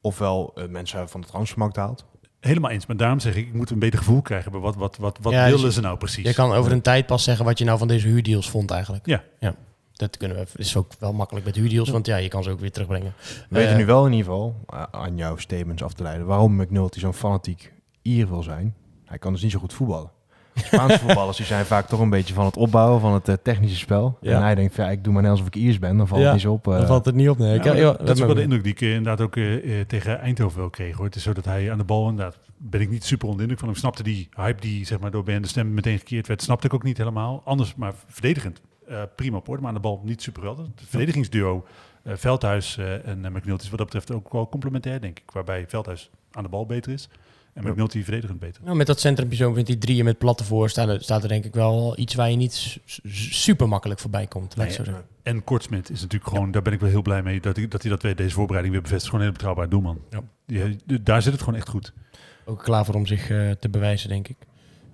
ofwel eh, mensen van de transfermarkt haalt. Helemaal eens. Maar daarom zeg ik, ik moet een beter gevoel krijgen bij wat, wat, wat, wat Ja, dus ze nou precies. je kan over een tijd pas zeggen wat je nou van deze huurdeals vond eigenlijk. Ja. ja. Dat kunnen we, is ook wel makkelijk met huurdeals, want ja, je kan ze ook weer terugbrengen. We weten Eh, nu wel in ieder geval, eh, aan jouw statements af te leiden, waarom McNulty zo'n fanatiek Ier wil zijn. Hij kan dus niet zo goed voetballen. Spaanse voetballers die zijn vaak toch een beetje van het opbouwen van het eh, technische spel. Ja. En hij denkt, ja, ik doe maar net alsof ik Iers ben, dan valt Ja, het niet op. Dan valt het niet op, nee. Ik- Ja, ja, dat- dat is ook wel de indruk die ik eh, inderdaad ook tegen Eindhoven wel kreeg. Hoor. Het is zo dat hij aan de bal, inderdaad, ben ik niet super onder de indruk van hem. Snapte die hype die zeg maar, door Ben de stem meteen gekeerd werd, snapte ik ook niet helemaal. Anders, maar verdedigend, eh, prima op orde, maar aan de bal niet super geweldig. Het verdedigingsduo eh, Veldhuis eh, en uh, McNulty is wat dat betreft ook wel complementair, denk ik. Waarbij Veldhuis aan de bal beter is en McNulty verdedigend beter. Nou, met dat centrumpje zo vindt die drieën met platte voor staan staat er denk ik wel iets waar je niet su- su- super makkelijk voorbij komt. Laat ik Nee, zo zeggen. En Kortsmit is natuurlijk gewoon, daar ben ik wel heel blij mee dat hij dat, hij dat deze voorbereiding weer bevestigt. Gewoon een hele betrouwbare doelman. Ja. Daar zit het gewoon echt goed. Ook klaar voor om zich eh, te bewijzen, denk ik.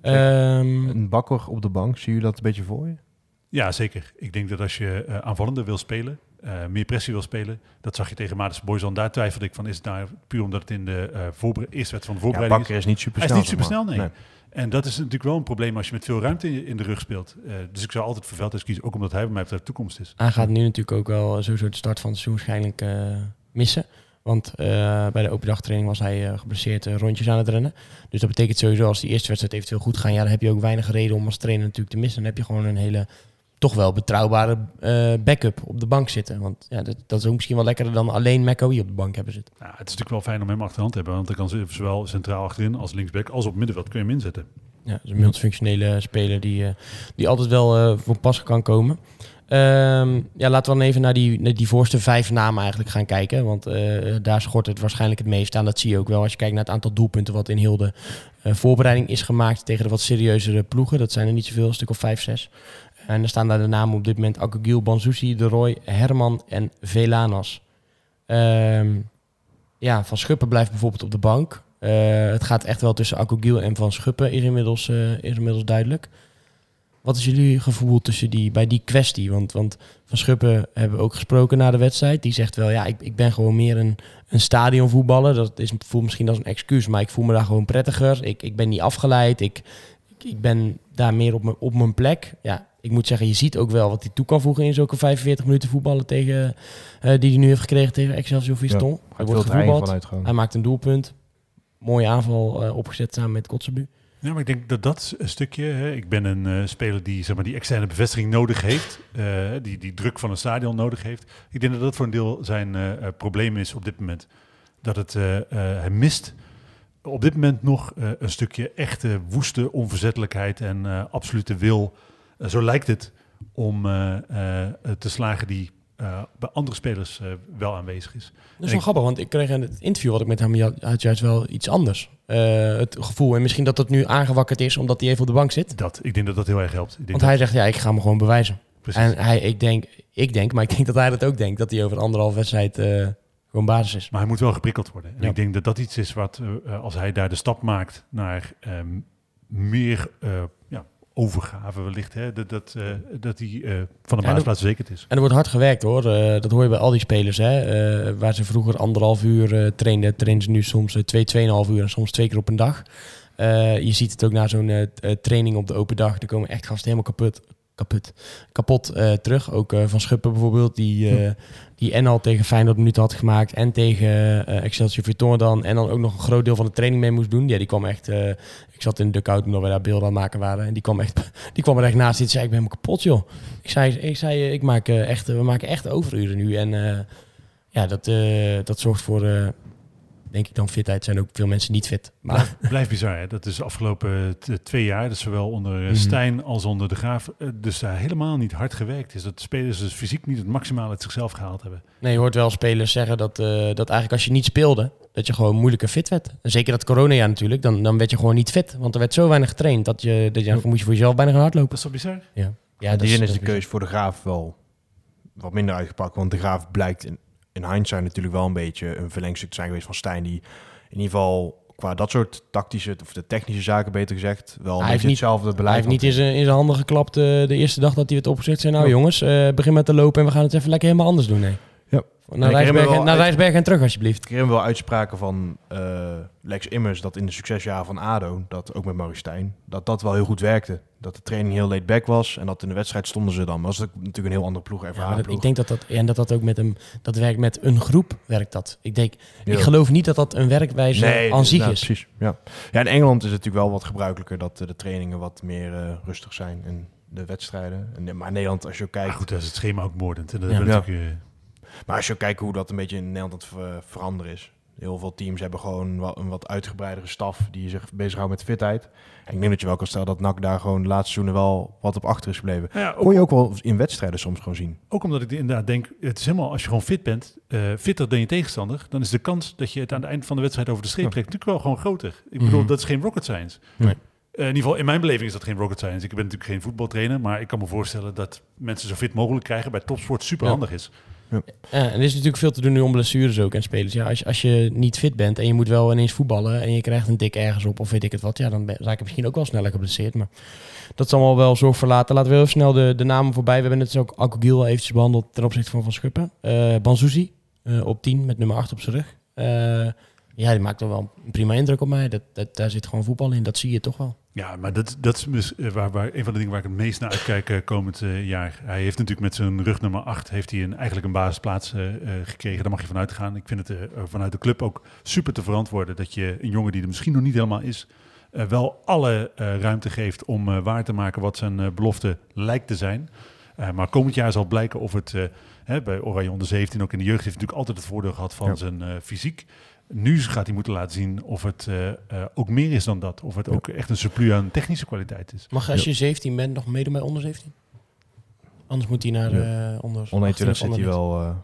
Ehm, Een bakker op de bank, zie je dat een beetje voor je? Ja, zeker. Ik denk dat als je eh, aanvallender wil spelen, eh, meer pressie wil spelen, dat zag je tegen Maarten Boyzan. Daar twijfelde ik van, is het nou puur omdat het in de eh voorbere- eerste wedstrijd van de Ja, voorbereiding bakker is niet super Hij snel. is niet zeg maar. supersnel, nee. is? En dat is natuurlijk wel een probleem als je met veel ruimte in, in de rug speelt. Eh, dus ik zou altijd voor Veldhuis kiezen, ook omdat hij bij mij betreft toekomst is. hij gaat nu natuurlijk ook wel sowieso de start van het seizoen waarschijnlijk eh, missen. Want eh, bij de open dagtraining was hij eh, geblesseerd rondjes aan het rennen. Dus dat betekent sowieso als die eerste wedstrijd eventueel goed gaat, ja, dan heb je ook weinig reden om als trainer natuurlijk te missen. Dan heb je gewoon een hele toch wel betrouwbare eh, backup op de bank zitten. Want ja, dat, dat is ook misschien wel lekkerder dan alleen McAwee op de bank hebben zitten. Nou, het is natuurlijk wel fijn om hem achter de hand te hebben, want dan kan ze zowel centraal achterin als linksback als op middenveld kun je hem inzetten. Ja, dat is een multifunctionele speler die, eh, die altijd wel eh, voor pas kan komen. Ehm, ja, laten we dan even naar die, naar die voorste vijf namen eigenlijk gaan kijken. Want eh, daar schort het waarschijnlijk het meest aan. Dat zie je ook wel als je kijkt naar het aantal doelpunten wat in heel de eh, voorbereiding is gemaakt tegen de wat serieuzere ploegen. Dat zijn er niet zoveel, een stuk of vijf, zes. En er staan daar de namen op dit moment Akugil, Banzusi, De Roy, Herman en Velanas. Ehm, ja, Van Schuppen blijft bijvoorbeeld op de bank. Eh, het gaat echt wel tussen Akugil en Van Schuppen, is inmiddels, eh, inmiddels duidelijk. Wat is jullie gevoel tussen die, bij die kwestie? Want, want Van Schuppen hebben we ook gesproken na de wedstrijd. Die zegt wel, ja, ik, ik ben gewoon meer een, een stadionvoetballer. Dat is, voelt misschien als een excuus, maar ik voel me daar gewoon prettiger. Ik, ik ben niet afgeleid. Ik, ik ben daar meer op mijn, op mijn plek. Ja, ik moet zeggen, je ziet ook wel wat hij toe kan voegen in zulke 45 minuten voetballen tegen, eh, die hij nu heeft gekregen tegen Excelsior Viston. hij Hij wordt er gevoetbald. Hij maakt een doelpunt. Mooie aanval eh, opgezet samen met Kotzebu. Ja, maar ik denk dat dat een stukje. Hè, ik ben een eh, speler die zeg maar, die externe bevestiging nodig heeft. eh, die, die druk van een stadion nodig heeft. Ik denk dat dat voor een deel zijn eh, eh, probleem is op dit moment. Dat het, eh, eh, hij mist op dit moment nog eh, een stukje echte woeste onverzettelijkheid en eh, absolute wil. Eh, zo lijkt het om eh, eh, te slagen die bij andere spelers wel aanwezig is. Dat is wel grappig, want ik kreeg in het interview wat ik met hem had juist wel iets anders. Het gevoel, en misschien dat dat nu aangewakkerd is omdat hij even op de bank zit. Dat, ik denk dat dat heel erg helpt. Ik denk Want hij zegt, ja, ik ga me gewoon bewijzen. precies. En hij, ik denk, ik denk, maar ik denk dat hij dat ook denkt, dat hij over anderhalf wedstrijd gewoon basis is. Maar hij moet wel geprikkeld worden. En Ja. ik denk dat dat iets is wat, als hij daar de stap maakt naar ehm, meer overgave wellicht, hè, dat, dat, eh, dat hij eh, van de Ja, basisplaats verzekerd is. En er wordt hard gewerkt hoor. Eh, dat hoor je bij al die spelers. Hè. Waar ze vroeger anderhalf uur trainden, trainen ze nu soms twee, tweeënhalf uur en soms twee keer op een dag. Je ziet het ook na zo'n training op de open dag. Er komen echt gasten helemaal kapot, kapot, kapot terug. Ook Van Schuppen bijvoorbeeld, die, die en al tegen Feyenoord minuten had gemaakt. En tegen eh, Excelsior Virton dan. En dan ook nog een groot deel van de training mee moest doen. Ja, die kwam echt... eh, ik zat in de dugout toen we daar beelden aan maken waren. En die kwam, echt, die kwam er echt naast zitten. zei, ik ben helemaal kapot, joh. Ik zei, ik zei eh, ik maak, echt, we maken echt overuren nu. En ja, dat, dat zorgt voor, denk ik dan, fitheid. zijn ook veel mensen niet fit. Maar Blijft, bizar, hè? Dat is de afgelopen t- twee jaar, dat zowel onder eh, Mhm. Stijn als onder de Graaf, eh, dus daar helemaal niet hard gewerkt is. Dat spelers dus fysiek niet het maximale uit zichzelf gehaald hebben. nee, je hoort wel spelers zeggen dat, eh, dat eigenlijk als je niet speelde, dat je gewoon moeilijker fit werd. En zeker dat coronajaar natuurlijk, dan, dan werd je gewoon niet fit. Want er werd zo weinig getraind dat je, dat je dan moet je voor jezelf bijna gaan hardlopen. Dat is toch bizar? Ja, ja in die zin is dat de keuze voor de Graaf wel wat minder uitgepakt. Want de Graaf blijkt in, in hindsight natuurlijk wel een beetje een verlengstuk te zijn geweest van Stijn. Die in ieder geval qua dat soort tactische, of de technische zaken beter gezegd, wel Hij heeft niet- hetzelfde beleid. Hij heeft niet in zijn, in zijn handen geklapt eh, de eerste dag dat hij werd opgezet. Zei, nou Ja. jongens, eh, begin met te lopen en we gaan het even lekker helemaal anders doen. Nee. Ja. Naar, Rijsberg, en, wel naar uit- Rijsberg en terug alsjeblieft. Ik herinner me wel uitspraken van eh, Lex Immers dat in de succesjaren van ADO, dat ook met Maurice Stijn, dat dat wel heel goed werkte. Dat de training heel laid back was en dat in de wedstrijd stonden ze dan. Maar dat was natuurlijk een heel andere ploeg, Ja, ervaren ploeg. ik denk dat dat, en dat dat ook met een, dat werkt met een groep, werkt dat. Ik denk, Ja. ik geloof niet dat dat een werkwijze aan zich nou, is. Precies, ja. ja, in Engeland is het natuurlijk wel wat gebruikelijker dat eh, de trainingen wat meer eh, rustig zijn en de wedstrijden. En, maar in Nederland, als je kijkt, goed, dat is het schema ook moordend. En dat Ja. Maar als je kijkt hoe dat een beetje in Nederland aan het ver- veranderen is. Heel veel teams hebben gewoon wat, een wat uitgebreidere staf die zich bezighoudt met fitheid. En ik denk dat je wel kan stellen dat NAC daar gewoon de laatste seizoenen wel wat op achter is gebleven. nou ja, ook, Kon je ook wel in wedstrijden soms gewoon zien. ook omdat ik inderdaad denk, het is helemaal, als je gewoon fit bent, eh, fitter dan je tegenstander, dan is de kans dat je het aan het eind van de wedstrijd over de streep Ja. trekt natuurlijk wel gewoon groter. Ik bedoel, Mhm. dat is geen rocket science. Nee. Eh, in ieder geval, in mijn beleving is dat geen rocket science. Ik ben natuurlijk geen voetbaltrainer, maar ik kan me voorstellen dat mensen zo fit mogelijk krijgen bij topsport super handig is. Ja, en er is natuurlijk veel te doen nu om blessures ook en spelers. Ja, als, als je niet fit bent en je moet wel ineens voetballen en je krijgt een dik ergens op of weet ik het wat, ja, dan raak je misschien ook wel sneller geblesseerd. Maar dat is allemaal wel zorg voor. Laten we heel snel de, de namen voorbij. We hebben net ook Alcogiel eventjes behandeld ten opzichte van Van Schuppen. Eh Banzuzi eh, op 10 met nummer 8 op zijn rug. Eh, ja, die maakt toch wel een prima indruk op mij. Dat, dat, daar zit gewoon voetbal in, dat zie je toch wel. Ja, maar dat, dat is dus, eh, waar, waar, een van de dingen waar ik het meest naar uitkijk eh, komend eh, jaar. Hij heeft natuurlijk met zijn rug nummer 8 heeft hij een, eigenlijk een basisplaats gekregen. Daar mag je vanuit gaan. Ik vind het vanuit de club ook super te verantwoorden dat je een jongen die er misschien nog niet helemaal is, wel alle ruimte geeft om waar te maken wat zijn belofte lijkt te zijn. Maar komend jaar zal blijken of het, hè, bij Oranje onder 17, ook in de jeugd, heeft natuurlijk altijd het voordeel gehad van Ja. zijn fysiek. Nu gaat hij moeten laten zien of het eh, eh, ook meer is dan dat. Of het ook echt een surplus aan technische kwaliteit is. Mag als je 17 bent nog meedoen bij onder 17? Anders moet hij naar Ja. eh onder Onder 18 21 of zit hij wel eh,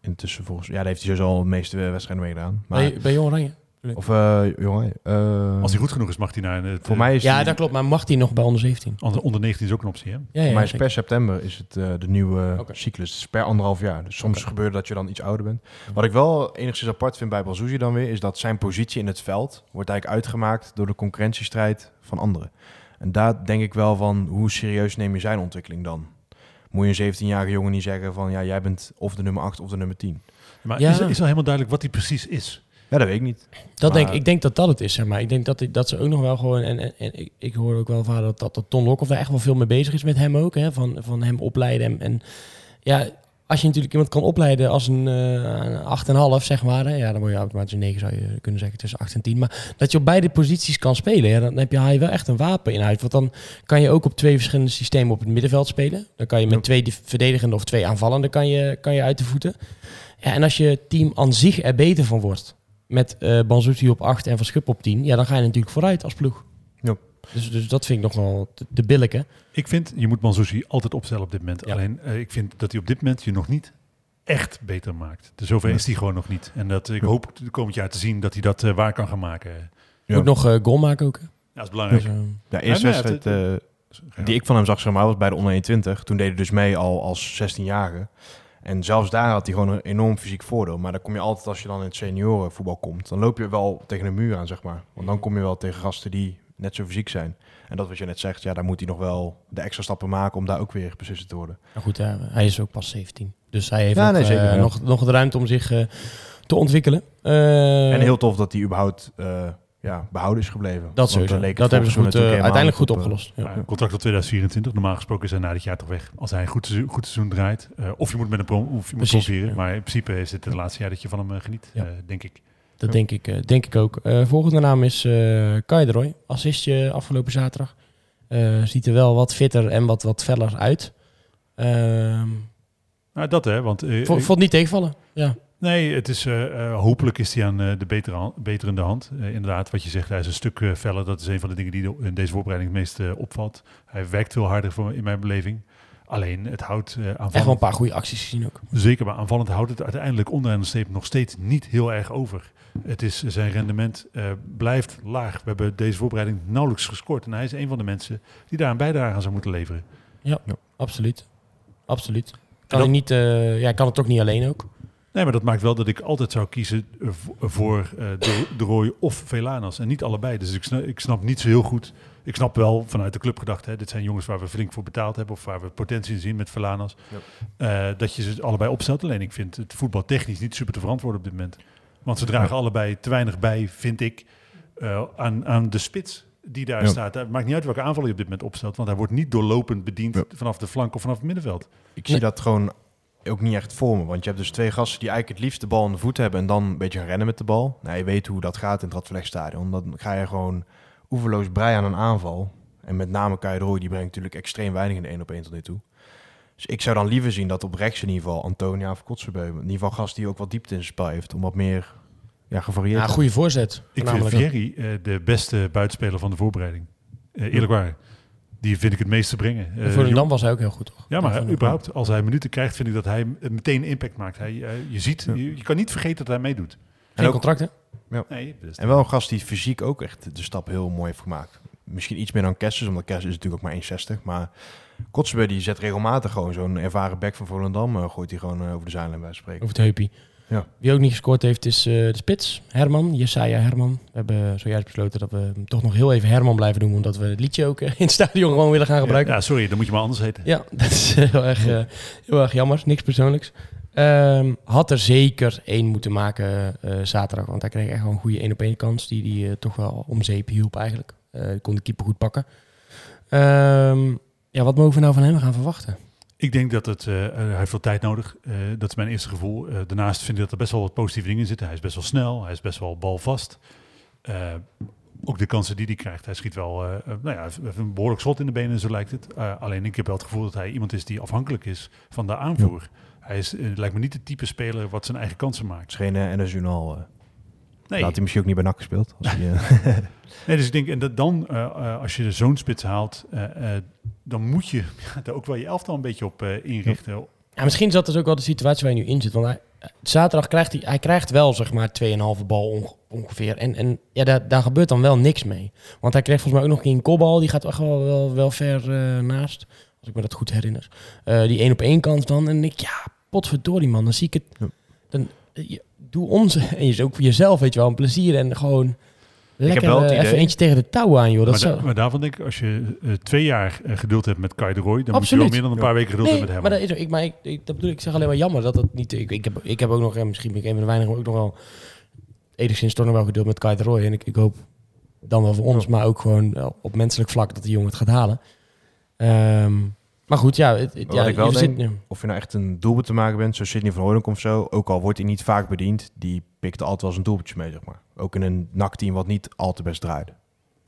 intussen volgens Ja, daar heeft hij sowieso al de meeste wedstrijden meegedaan. Maar, 19. Bij, bij Jong Oranje? Of eh jongen, eh, Als hij goed genoeg is, mag hij naar het. voor eh, mij is Ja, die- dat klopt. Maar mag hij nog bij onder 17? Onder, onder 19 is ook een optie, hè? Ja, Voor ja, mij is zeker. per september is het eh, de nieuwe cyclus. Het is per anderhalf jaar. Dus soms gebeurt dat je dan iets ouder bent. Wat ik wel enigszins apart vind bij Balzuzi dan weer... is dat zijn positie in het veld wordt eigenlijk uitgemaakt... door de concurrentiestrijd van anderen. En daar denk ik wel van... hoe serieus neem je zijn ontwikkeling dan? Moet je een 17-jarige jongen niet zeggen van... ja, jij bent of de nummer 8 of de nummer 10. Maar Ja. is, is al helemaal duidelijk wat hij precies is? Ja, dat weet ik niet. Dat Maar- denk, ik denk dat dat het is, zeg maar. Ik denk dat, dat ze ook nog wel gewoon... En, en, en ik, ik hoor ook wel vader dat, dat, dat Ton Lokhoff daar echt wel veel mee bezig is met hem ook. Hè? Van, van hem opleiden. En, en ja, als je natuurlijk iemand kan opleiden als een eh 8,5, zeg maar. Hè? Ja, dan word je automatisch een 9, zou je kunnen zeggen, tussen 8 en 10. Maar dat je op beide posities kan spelen, ja, dan heb je, haal je wel echt een wapen in huis. Want dan kan je ook op twee verschillende systemen op het middenveld spelen. Dan kan je met twee verdedigende of twee aanvallende kan je, kan je uit de voeten. Ja, en als je team aan zich er beter van wordt met eh Banzuti op 8 en Van Schuppen op 10, ja, dan ga je natuurlijk vooruit als ploeg. Ja. Dus, dus dat vind ik nog wel te, te billijken. Ik vind, je moet Manzouzi altijd opstellen op dit moment. Ja. Alleen, eh, ik vind dat hij op dit moment je nog niet echt beter maakt. Dus zover Ja. is hij gewoon nog niet. En dat, ik hoop de komend jaar te zien dat hij dat eh, waar kan gaan maken. Ja, Ja. Moet nog eh, goal maken ook. hè. dat is belangrijk. Dus, De eerste Ja, ja, wedstrijd het- eh, die ik van hem zag, zeg maar, was bij de onder 21. Toen deed hij dus mee al als 16-jarige. En zelfs daar had hij gewoon een enorm fysiek voordeel. Maar dan kom je altijd, als je dan in het seniorenvoetbal komt, dan loop je wel tegen een muur aan, zeg maar. Want dan kom je wel tegen gasten die net zo fysiek zijn. En dat wat je net zegt, ja, daar moet hij nog wel de extra stappen maken om daar ook weer beslissend te worden. maar goed, ja, hij is ook pas 17. Dus hij heeft Ja, nog, nee, eh, ja. nog, nog de ruimte om zich eh, te ontwikkelen. Eh, En heel tof dat hij überhaupt eh, ja, behouden is gebleven. Dat Want sowieso. het Dat hebben ze goed, eh, natuurlijk uiteindelijk goed opgelost. Ja. Ja, contract tot 2024. Normaal gesproken is hij na dit jaar toch weg. Als hij een goed seizoen, goed seizoen draait. Eh, of je moet met een prom, of je moet ja. Maar in principe is het het laatste jaar dat je van hem eh, geniet, Ja. eh, denk ik. Dat denk ik, eh, denk ik ook. Eh, volgende naam is eh Kai de Roy. Assistje afgelopen zaterdag. Eh, ziet er wel wat fitter en wat, wat feller uit. Ehm Nou, dat hè, want... eh, vond niet tegenvallen. Ja. Nee, het is, eh, hopelijk is hij aan eh, de betere, hand, beterende hand. Inderdaad, wat je zegt, hij is een stuk feller. Dat is een van de dingen die de- in deze voorbereiding het meest opvalt. Hij werkt veel harder voor, in mijn beleving. Alleen, het houdt eh Echt wel een aanvallend, paar goede acties gezien ook. zeker maar aanvallend, houdt het uiteindelijk onderaan de streep nog steeds niet heel erg over. Het is, zijn rendement blijft laag. We hebben deze voorbereiding nauwelijks gescoord. En hij is een van de mensen die daar een bijdrage aan zou moeten leveren. Absoluut. Absoluut. Kan, dat- hij niet, ja, kan het ook niet alleen ook. Nee, maar dat maakt wel dat ik altijd zou kiezen eh, vo- voor eh, de, de Roy of Velanas. En niet allebei. Dus ik snap, ik snap niet zo heel goed. Ik snap wel vanuit de club gedacht. Hè, dit zijn jongens waar we flink voor betaald hebben. Of waar we potentie in zien met Velanas. eh, dat je ze allebei opstelt. Alleen ik vind het voetbal technisch niet super te verantwoorden op dit moment. Want ze dragen allebei te weinig bij, vind ik, eh, aan, aan de spits die daar Ja. staat. Het maakt niet uit welke aanval je op dit moment opstelt. Want hij wordt niet doorlopend bediend Ja. vanaf de flank of vanaf het middenveld. Ik zie dat gewoon ook niet echt voor me. Want je hebt dus twee gasten die eigenlijk het liefst de bal in de voet hebben en dan een beetje gaan rennen met de bal. Nou, je weet hoe dat gaat in het Radverlegstadion. Dan ga je gewoon oeverloos brei aan een aanval. En met name Kai de Roy, die brengt natuurlijk extreem weinig in de 1 op 1 tot nu toe. Dus ik zou dan liever zien dat op rechts in ieder geval Antonia of Kotzebeum, in ieder geval gast die ook wat diepte in zijn spel heeft, om wat meer ja, gevarieerd Ja, goede voorzet. Ik vind. Vieri eh, de beste buitenspeler van de voorbereiding. Eh, eerlijk waar. Die vind ik het meest te brengen. Eh, En voor de jong- Dam was hij ook heel goed, toch? ja, maar überhaupt, als hij minuten krijgt, vind ik dat hij meteen impact maakt. Hij, eh, je ziet, Ja. je, je kan niet vergeten dat hij meedoet. Geen ook- contract, hè? Nee, best. En wel een gast die fysiek ook echt de stap heel mooi heeft gemaakt. Misschien iets meer dan Kessers, omdat Kessers is natuurlijk ook maar 1,60. Maar Kotzebue die zet regelmatig gewoon zo'n ervaren back van Volendam. eh, gooit hij gewoon eh, over de zijlijn bij spreken. Over het heupie. Ja. Wie ook niet gescoord heeft is eh, de spits. Herman, Jesaja Herman. We hebben zojuist besloten dat we toch nog heel even Herman blijven doen. Omdat we het liedje ook eh, in het stadion gewoon willen gaan gebruiken. ja, sorry, dan moet je maar anders heten. Ja, dat is heel erg, eh, heel erg jammer. Niks persoonlijks. Ehm, had er zeker één moeten maken eh, zaterdag. Want hij kreeg echt wel een goede één op één kans. Die die eh, toch wel om zeep hielp eigenlijk. Eh kon de keeper goed pakken. Ehm, ja, wat mogen we nou van hem gaan verwachten? Ik denk dat het, eh, eh, hij heeft veel tijd nodig. Eh, dat is mijn eerste gevoel. Daarnaast vind ik dat er best wel wat positieve dingen in zitten. Hij is best wel snel, hij is best wel balvast. Ook de kansen die hij krijgt. Hij schiet wel, nou ja, een behoorlijk schot in de benen, zo lijkt het. Alleen ik heb wel het gevoel dat hij iemand is die afhankelijk is van de aanvoer. Hij is, lijkt me niet de type speler wat zijn eigen kansen maakt. Het geen uh, Journal. eh. Nee, Laat hij misschien ook niet bij NAC gespeeld. Als hij, eh, nee dus ik denk, en dat dan, eh, eh, als je zo'n spits haalt, eh, eh, dan moet je daar ook wel je elftal een beetje op eh, inrichten. Ja, misschien is dat dus ook wel de situatie waar hij nu in zit. Want hij, zaterdag krijgt hij, hij krijgt wel zeg maar 2,5 bal onge- ongeveer. En, en ja, daar, daar gebeurt dan wel niks mee. Want hij kreeg volgens mij ook nog een kopbal. Die gaat echt wel, wel, wel ver eh, naast. Als ik me dat goed herinner. Eh, die één op één kans dan. En ik, ja, potverdorie man. Dan zie ik het. Ja. Dan, je- doe ons en je ook voor jezelf, weet je wel, een plezier. En gewoon lekker wel het eh, even eentje tegen de touwen aan, joh. Dat maar, da- maar daarvan denk ik, als je eh, twee jaar eh, geduld hebt met Kai de Roy, dan moet je wel meer dan een paar weken geduld Nee, hebben met maar hem. dat, is, ook- ik, maar ik, ik, dat bedoel ik, zeg alleen maar jammer dat het niet... Ik, ik, heb, ik heb ook nog, misschien ben ik een van de weinigen, ook nog wel enigszins toch nog wel geduld met Kai de Roy. En ik, ik hoop dan wel voor ons, maar ook gewoon op menselijk vlak dat die jongen het gaat halen. Ehm, maar goed, ja, het, ja ik wel je denk- zit, ja. of je nou echt een doelpunt te maken bent, zoals Sidney van Hooydonk of zo. Ook al wordt hij niet vaak bediend, die pikt altijd wel zijn doelpuntjes mee, zeg maar. Ook in een NAC-team wat niet al te best draaide.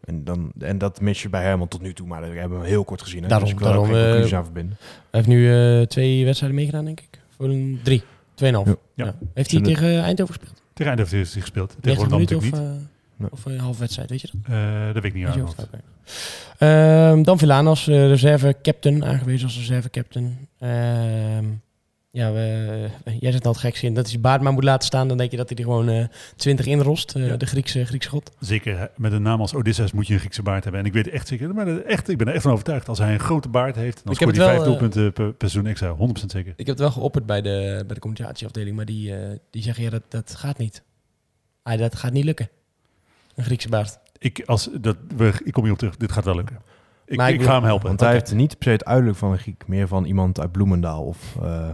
En, dan, en dat mis je bij Herman tot nu toe, maar dat hebben we heel kort gezien. Hè? Daarom- dus ik wil ook daarom, geen eh, aan verbinden. Hij heeft nu eh, twee wedstrijden meegedaan, denk ik. Voor een drie, tweeënhalf. Ja. Ja. Ja. Heeft hij tegen Eindhoven gespeeld? Tegen Eindhoven heeft hij gespeeld. Tegen 90 Rotterdam minuten natuurlijk of, niet. Eh, of een half wedstrijd, weet je dat? Eh, dat weet ik niet aan. Ehm, dan Villaan als eh, reserve-captain, aangewezen als reserve-captain. Ehm, ja, we, jij zegt altijd gek zin dat hij zijn baard maar moet laten staan. Dan denk je dat hij er gewoon eh 20 inrost, eh, Ja. de Griekse, Griekse god. Zeker met een naam als Odysseus moet je een Griekse baard hebben. En ik weet echt zeker, maar echt, ik ben er echt van overtuigd. Als hij een grote baard heeft, dan scoort hij vijf wel, doelpunten per, per seizoen extra. 100% zeker. Ik heb het wel geopperd bij de, bij de communicatieafdeling, maar die, eh, die zeggen ja, dat, dat gaat niet. Ah, dat gaat niet lukken. Een Griekse baard. Ik, als, dat, we, ik kom hierop terug. Dit gaat wel lukken. Ik, Maar ik, ik ga hem helpen. Want hij heeft niet per se het uiterlijk van een Griek, meer van iemand uit Bloemendaal of... eh,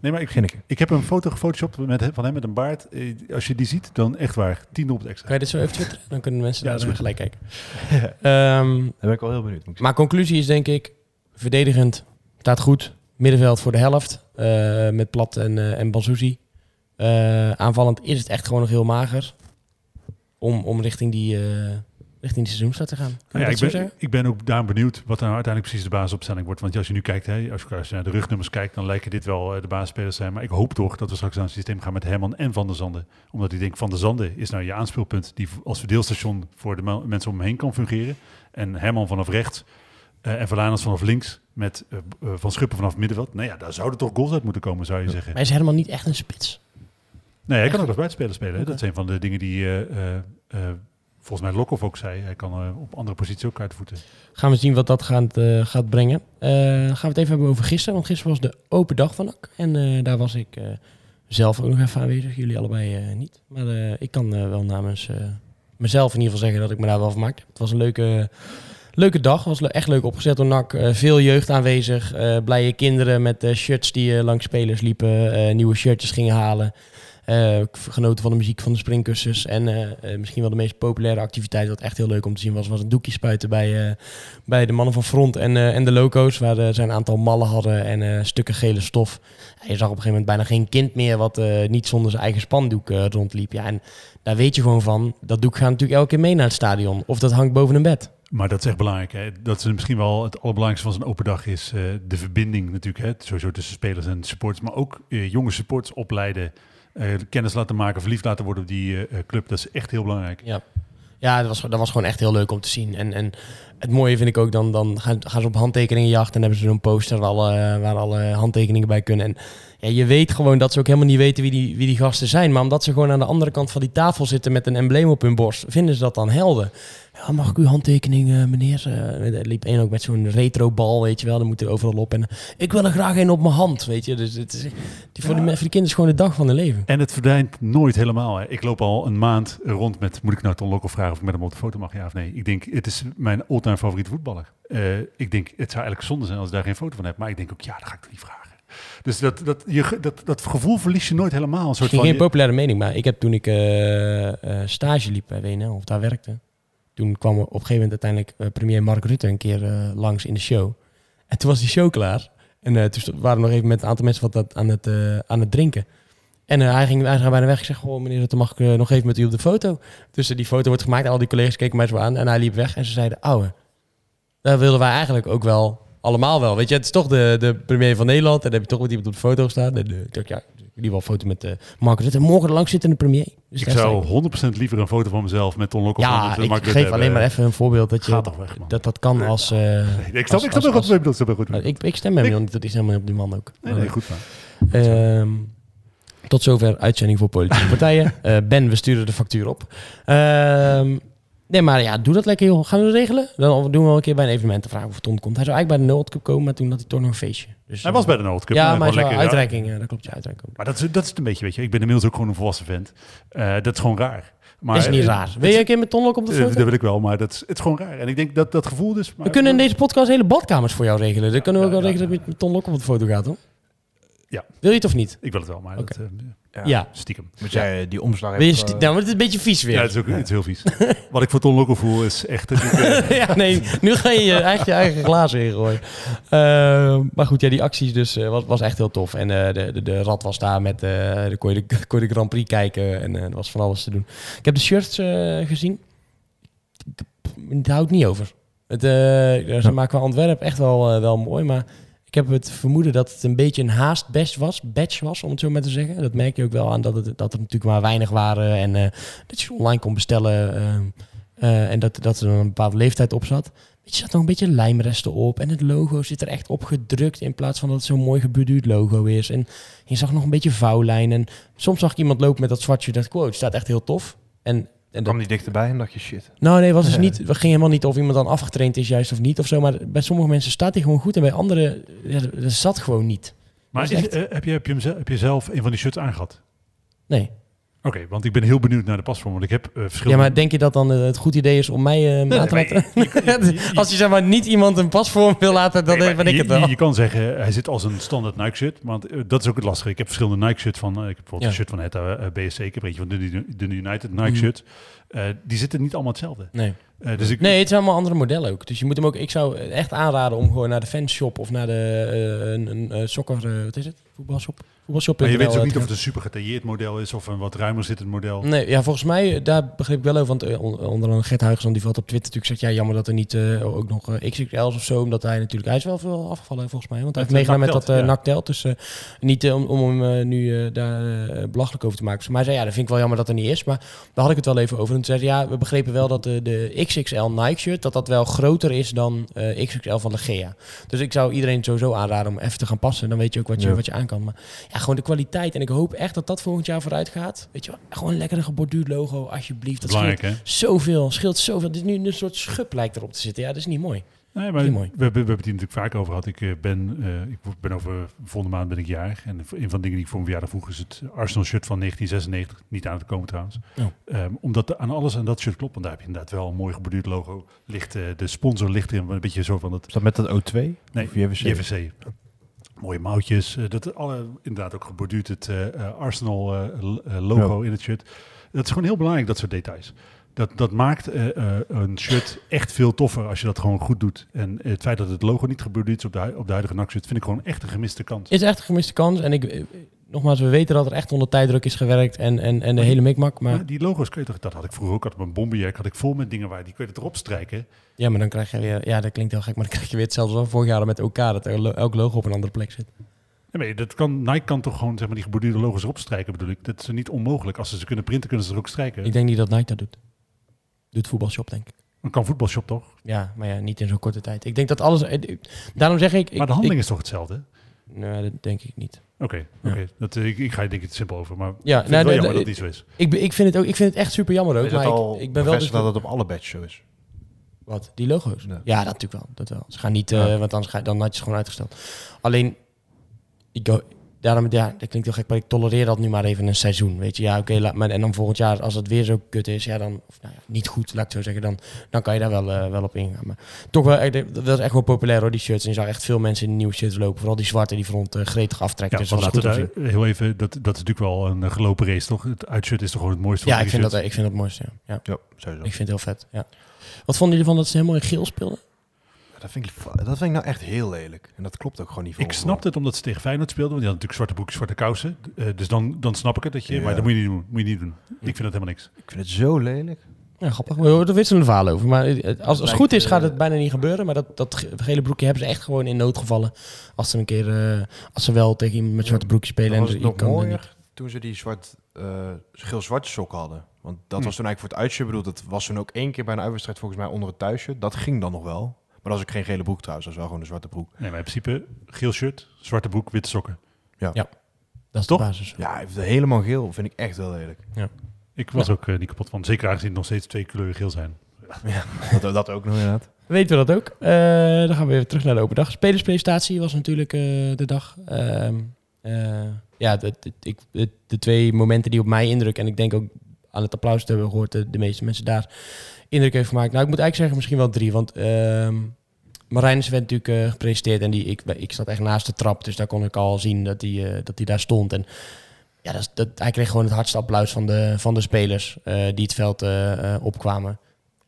Nee, maar ik, Begin ik. ik heb een foto gefotoshopt met, hem- van hem met een baard. Eh, Als je die ziet, dan echt waar. 10 op het extra. Kan je dit zo even twitteren? Dan kunnen mensen Ja, daar zo gelijk kijken. Ehm, Daar ben ik wel heel benieuwd. maar conclusie is denk ik, verdedigend staat goed. Middenveld voor de helft. eh, met Plat en, eh en Banzuzi. Eh, aanvallend is het echt gewoon nog heel mager. Om, om richting die, eh richting die seizoenstart te gaan. Ja, ik, ben, zeggen? ik ben ook daar benieuwd wat nou uiteindelijk precies de basisopstelling wordt. Want als je nu kijkt, hè, als, je, als je naar de rugnummers kijkt, dan lijken dit wel eh, de basisspelers zijn. Maar ik hoop toch dat we straks aan een systeem gaan met Herman en Van der Zanden. Omdat ik denk, Van der Zanden is nou je aanspeelpunt die als verdeelstation voor de me- mensen om hem heen kan fungeren. En Herman vanaf rechts eh, en Verlaners vanaf links met Van Schuppen vanaf het middenveld. Nou ja, daar zouden toch goals uit moeten komen, zou je zeggen. Maar is helemaal niet echt een spits. Nee, hij kan ook als buitenspeler spelen. Oké. Dat is een van de dingen die eh, eh, eh, volgens mij Lokhoff ook zei. Hij kan op andere posities ook uitvoeten. Gaan we zien wat dat gaat, gaat brengen. Gaan we het even hebben over gisteren. Want gisteren was de open dag van NAC. En daar was ik zelf ook nog even aanwezig. Jullie allebei niet. Maar ik kan wel namens mezelf in ieder geval zeggen dat ik me daar wel vermaakt heb. Het was een leuke, leuke dag. Het was echt leuk opgezet door NAC. Veel jeugd aanwezig. Blije kinderen met shirts die langs spelers liepen. nieuwe shirtjes gingen halen. Heb genoten van de muziek van de springkussens. En eh, eh, misschien wel de meest populaire activiteit, wat echt heel leuk om te zien was, was een doekje spuiten bij, bij de mannen van Front en, en de loco's. Waar zij een aantal mallen hadden en stukken gele stof. Je zag op een gegeven moment bijna geen kind meer wat niet zonder zijn eigen spandoek rondliep. Ja, en daar weet je gewoon van, dat doek gaat natuurlijk elke keer mee naar het stadion. Of dat hangt boven een bed. Maar dat is echt belangrijk. Hè? Dat is misschien wel het allerbelangrijkste van zo'n open dag is de verbinding natuurlijk. Hè? Sowieso tussen spelers en supporters. Maar ook jonge supporters opleiden. Eh, kennis laten maken, verliefd laten worden op die eh, eh, club. Dat is echt heel belangrijk. Ja, ja dat, was, dat was gewoon echt heel leuk om te zien. En, en het mooie vind ik ook, dan, dan gaan, gaan ze op handtekeningenjacht en hebben ze zo'n poster waar alle, waar alle handtekeningen bij kunnen. En ja, je weet gewoon dat ze ook helemaal niet weten wie die, wie die gasten zijn. Maar omdat ze gewoon aan de andere kant van die tafel zitten met een embleem op hun borst, vinden ze dat dan helder. Ja, mag ik uw handtekening, eh, meneer? Eh, er liep één ook met zo'n retrobal, weet je wel. Dan moet er overal op. En ik wil er graag een op mijn hand, weet je. Dus het is, die, voor, de, voor die kinderen is gewoon de dag van hun leven. En het verdwijnt nooit helemaal. Hè. Ik loop al een maand rond met, moet ik nou Ton Lokhoff vragen of ik met hem op de foto mag, ja of nee? Ik denk, het is mijn all-time favoriete voetballer. Eh, ik denk, het zou eigenlijk zonde zijn als ik daar geen foto van heb. Maar ik denk ook, ja, dat ga ik toch niet vragen. Dus dat, dat, je, dat, dat gevoel verlies je nooit helemaal. Een soort van, geen populaire mening, maar ik heb toen ik eh, eh, stage liep bij WNL, of daar werkte, toen kwam op een gegeven moment uiteindelijk eh, premier Mark Rutte een keer langs in de show. En toen was die show klaar. En toen waren we nog even met een aantal mensen wat dat aan, het, aan het drinken. En hij, ging, ging bijna weg. Ik zeg, goh, meneer Rutte, mag ik nog even met u op de foto? Dus die foto wordt gemaakt. Al die collega's keken mij zo aan. En hij liep weg. En ze zeiden, ouwe, daar wilden wij eigenlijk ook wel allemaal wel. Weet je, het is toch de, de premier van Nederland. En dan heb je toch met iemand op de foto staan. En, eh, ik dacht, ja, in ieder geval een foto met eh Mark Rutte. En morgen de langzittende premier. Dus Ik zou 100% liever een foto van mezelf met Ton Lokhoff Ja, eh, ik geef alleen maar even een voorbeeld dat je weg, dat, dat kan als... eh, Nee, ik snap, als- ik snap ook wat je bedoelt. Wat je bedoelt. ik, ik stem hem niet, want dat is helemaal niet op die man ook. Nee, nee, goed. Ehm, tot zover uitzending voor politieke partijen. Eh, ben, we sturen de factuur op. Ehm, nee, maar ja, doe dat lekker joh. Gaan we dat regelen? Dan doen we wel een keer bij een evenement te vragen of Ton komt. Hij zou eigenlijk bij de World Cup komen, maar toen had hij toch nog een feestje. Dus, Hij eh, was bij de World Cup. Ja, maar hij lekker- uitreiking, eh, dat klopt, je uitreiking. ook. Maar dat is, dat is het een beetje, weet je. Ik ben inmiddels ook gewoon een volwassen vent. Eh, dat is gewoon raar. Maar, is niet eh, raar. Wil je een keer met Ton ook op de eh, foto? Dat wil ik wel, maar dat is, het is gewoon raar. En ik denk dat dat gevoel dus... Maar, We kunnen in deze podcast hele badkamers voor jou regelen. Dan kunnen we ook Ja, wel ja, regelen dat je met Ton Lok op de foto gaat, hoor. Ja. Wil je het of niet? Ik wil het wel, maar dat, eh, Ja. Ja. stiekem. Moet jij eh, die omslag even, sti- eh, nou, het is een beetje vies weer. Ja, het is ook het is heel vies. Wat ik voor Ton Lokhoff voel is echt... ik, eh, ja, nee, nu ga je je eigen, je eigen glazen ingooien. Eh, maar goed, ja, die acties dus eh, was, was echt heel tof. En eh, de, de, de rat was daar met, eh de, kon, je de, kon je de Grand Prix kijken en eh, er was van alles te doen. Ik heb de shirts eh, gezien. Het houdt niet over. Het, eh, ze maken qua ontwerp echt wel, wel mooi, maar ik heb het vermoeden dat het een beetje een haast badge was, badge was, om het zo maar te zeggen. Dat merk je ook wel aan dat, het, dat er natuurlijk maar weinig waren en eh, dat je online kon bestellen eh, eh, en dat, dat er een bepaalde leeftijd op zat. Weet je, zat nog een beetje lijmresten op en het logo zit er echt op gedrukt in plaats van dat het zo'n mooi gebeduurd logo is. En je zag nog een beetje vouwlijn en soms zag ik iemand lopen met dat zwartje, dat quote staat echt heel tof. En, en dat, kwam die dichterbij en dacht je shit. nou nee, was dus niet, het ging helemaal niet of iemand dan afgetraind is juist of niet of zo. Maar bij sommige mensen staat hij gewoon goed en bij anderen, ja, dat zat gewoon niet. maar is eh, heb, je, heb, je hem zelf, heb je zelf een van die shirts aangehad? Nee. Oké, want ik ben heel benieuwd naar de pasvorm. Want ik heb eh, Ja, verschillende... maar denk je dat dan eh, het goed idee is om mij eh, aan te laten? Als je zeg maar niet iemand een pasvorm wil laten, dan Nee, ben ik je, het wel. Je, kan zeggen, hij zit als een standaard Nike shirt. Want dat is ook het lastige. Ik heb verschillende Nike shirts van... ik heb bijvoorbeeld Ja. een shirt van het BSC. Ik heb er eentje van de, de United Nike Mhm. Eh, die zitten niet allemaal hetzelfde. Nee. Eh, dus ik, nee, het zijn allemaal andere modellen ook. Dus je moet hem ook. Ik zou echt aanraden om gewoon naar de fanshop of naar de eh, een, een, sokker. wat is het? Voetbalshop. Voetbalshop. maar je weet dus ook niet of het een super gedetailleerd model is... of een wat ruimer zittend model. Nee, ja, volgens mij, daar begreep ik wel over. Want on- onder andere Gert Huygens, die valt op Twitter natuurlijk zegt... ja, jammer dat er niet ook nog XXL's of zo... omdat hij natuurlijk... Hij is wel veel afgevallen volgens mij. Want hij heeft meegedaan met dat uh, ja. Dus niet om, om hem nu daar belachelijk over te maken. Dus maar hij zei, ja, dat vind ik wel jammer dat er niet is. Maar daar had ik het wel even over. En toen ja, we begrepen wel dat de, de XXL Nike shirt... dat dat wel groter is dan eh, XXL van de Gea. Dus ik zou iedereen sowieso aanraden om even te gaan passen. Dan weet je ook wat je, Ja. wat je aan kan. Maar ja, gewoon de kwaliteit. En ik hoop echt dat dat volgend jaar vooruit gaat. Weet je wel, gewoon een lekkere geborduurd logo, alsjeblieft. Dat scheelt Belangrijk, hè? zoveel, scheelt zoveel. Dit is nu een soort schub lijkt erop te zitten. Ja, dat is niet mooi. Nee, maar we, hebben het hier natuurlijk vaak over gehad. Ik eh, ben, eh, ik ben over volgende maand ben ik jaar. En een van de dingen die ik voor mijn verjaardag vroeg is het Arsenal shirt van 1996. Niet aan te komen trouwens. Oh. Ehm, omdat de- aan alles aan dat shirt klopt. Want daar heb je inderdaad wel een mooi geborduurd logo. Ligt, eh, de sponsor ligt erin. Een beetje zo van het Is dat met dat O2? Nee, Of JVC? JVC. Mooie mouwtjes. dat alle, inderdaad ook geborduurd het Arsenal logo in het shirt. Dat is gewoon heel belangrijk, dat soort details. Dat, dat maakt eh, eh, een shirt echt veel toffer als je dat gewoon goed doet. En het feit dat het logo niet geborduurd is op de, op de huidige NAC-shirt... vind ik gewoon echt een gemiste kans. Is echt een gemiste kans. En ik, eh, nogmaals, we weten dat er echt onder tijddruk is gewerkt. En, en, en de hele mikmak. Maar Maar die logo's kun je toch... Dat had ik vroeger ook. Had mijn bomberjack had ik vol met dingen waar die kun je erop strijken. ja, maar dan krijg je weer... Ja, dat klinkt heel gek. Maar dan krijg je weer hetzelfde als vorig jaar met OK. Dat er elk logo op een andere plek zit. Nee, maar dat kan, Nike kan toch gewoon zeg maar, die geborduurde logo's erop strijken, bedoel ik. Dat is niet onmogelijk. Als ze ze kunnen printen, kunnen ze er ook strijken. Ik denk niet dat Nike dat doet. Doet voetbalshop, denk ik. Dan kan voetbalshop toch? Ja, maar ja, niet in zo'n korte tijd. Ik denk dat alles... eh, ik- Daarom zeg ik... ik maar de handeling ik- is toch hetzelfde? Nee, dat denk ik niet. Oké, Ja. oké. Dat, eh, ik, ik ga je denk ik het simpel over. Maar Ja, ik vind nou, het wel jammer dat het niet zo is. Ik, ik, vind het ook, ik vind het echt super jammer ook. Is Maar het al ik, ik ben wel... Dus, dat het op alle badges zo is? Wat? Die logo's? Ja. Ja, dat natuurlijk wel. Dat wel. Ze gaan niet, eh, Ja. want anders ga, dan had je ze gewoon uitgesteld. Alleen, ik, daarom, ja, dat klinkt heel gek, maar ik tolereer dat nu maar even een seizoen. Weet je, ja, oké, laat maar en dan volgend jaar, als het weer zo kut is, ja, dan, of, nou ja, niet goed, laat ik het zo zeggen, dan, dan kan je daar wel, eh, wel op ingaan. Maar toch wel, echt, dat was echt wel populair hoor, die shirts. En je zag echt veel mensen in die nieuwe shirts lopen, vooral die zwarte, die front eh, gretig aftrekken. Ja, dus laten we daar heel even, dat, dat is natuurlijk wel een eh, gelopen race, toch? Het uitshirt is toch gewoon het mooiste Ja, ik vind, dat, ik vind dat het mooiste, ja. ja. Ja, sowieso. Ik vind het heel vet, ja. Wat vonden jullie van dat ze helemaal in geel speelden? Dat vind, ik, dat vind ik nou echt heel lelijk. En dat klopt ook gewoon niet voor Ik snapte het omdat ze tegen Feyenoord speelden, want die hadden natuurlijk zwarte broekjes, zwarte kousen. Eh, dus dan, dan snap ik het, dat je, Ja. maar dat moet je niet doen. Moet je niet doen. Ik vind dat helemaal niks. Ik vind het zo lelijk. Ja, grappig. We horen er wisselende verhalen over. Maar eh, als, als het goed is, eh, gaat het bijna niet gebeuren. Maar dat, dat ge- gele broekje hebben ze echt gewoon in noodgevallen. Als ze een keer, eh, als ze wel tegen iemand met zwarte broekje spelen. Dan was en je nog kan er mooier toen ze die zwart, eh, geel-zwarte sokken hadden. Want dat Hm. was toen eigenlijk voor het uitshirt bedoeld. Dat was toen ook één keer bij een uitwedstrijd volgens mij onder het thuisshirt. Dat ging dan nog wel. Maar dat was ook geen gele broek trouwens. Dat wel gewoon een zwarte broek. Nee, maar in principe geel shirt, zwarte broek, witte sokken. Dat is Toch? de basis. Ja, helemaal geel vind ik echt heel lelijk. Ik was ook eh, niet kapot van. Zeker aangezien het nog steeds twee kleuren geel zijn. Dat, dat ook nog inderdaad. Weten we dat ook? Eh, dan gaan we weer terug naar de open dag. Spelerspresentatie was natuurlijk eh, de dag. Ehm, eh, ja, de, de, ik, de, de twee momenten die op mij indruk... en ik denk ook aan het applaus te hebben gehoord... de, meeste mensen daar indruk heeft gemaakt. Nou, ik moet eigenlijk zeggen misschien wel drie. Want ehm Marijnus werd natuurlijk eh, gepresenteerd... en die, ik, ik zat echt naast de trap... dus daar kon ik al zien dat hij eh, dat hij daar stond. En ja, dat, is- dat, hij kreeg gewoon het hardste applaus van de, van de spelers... eh, die het veld opkwamen.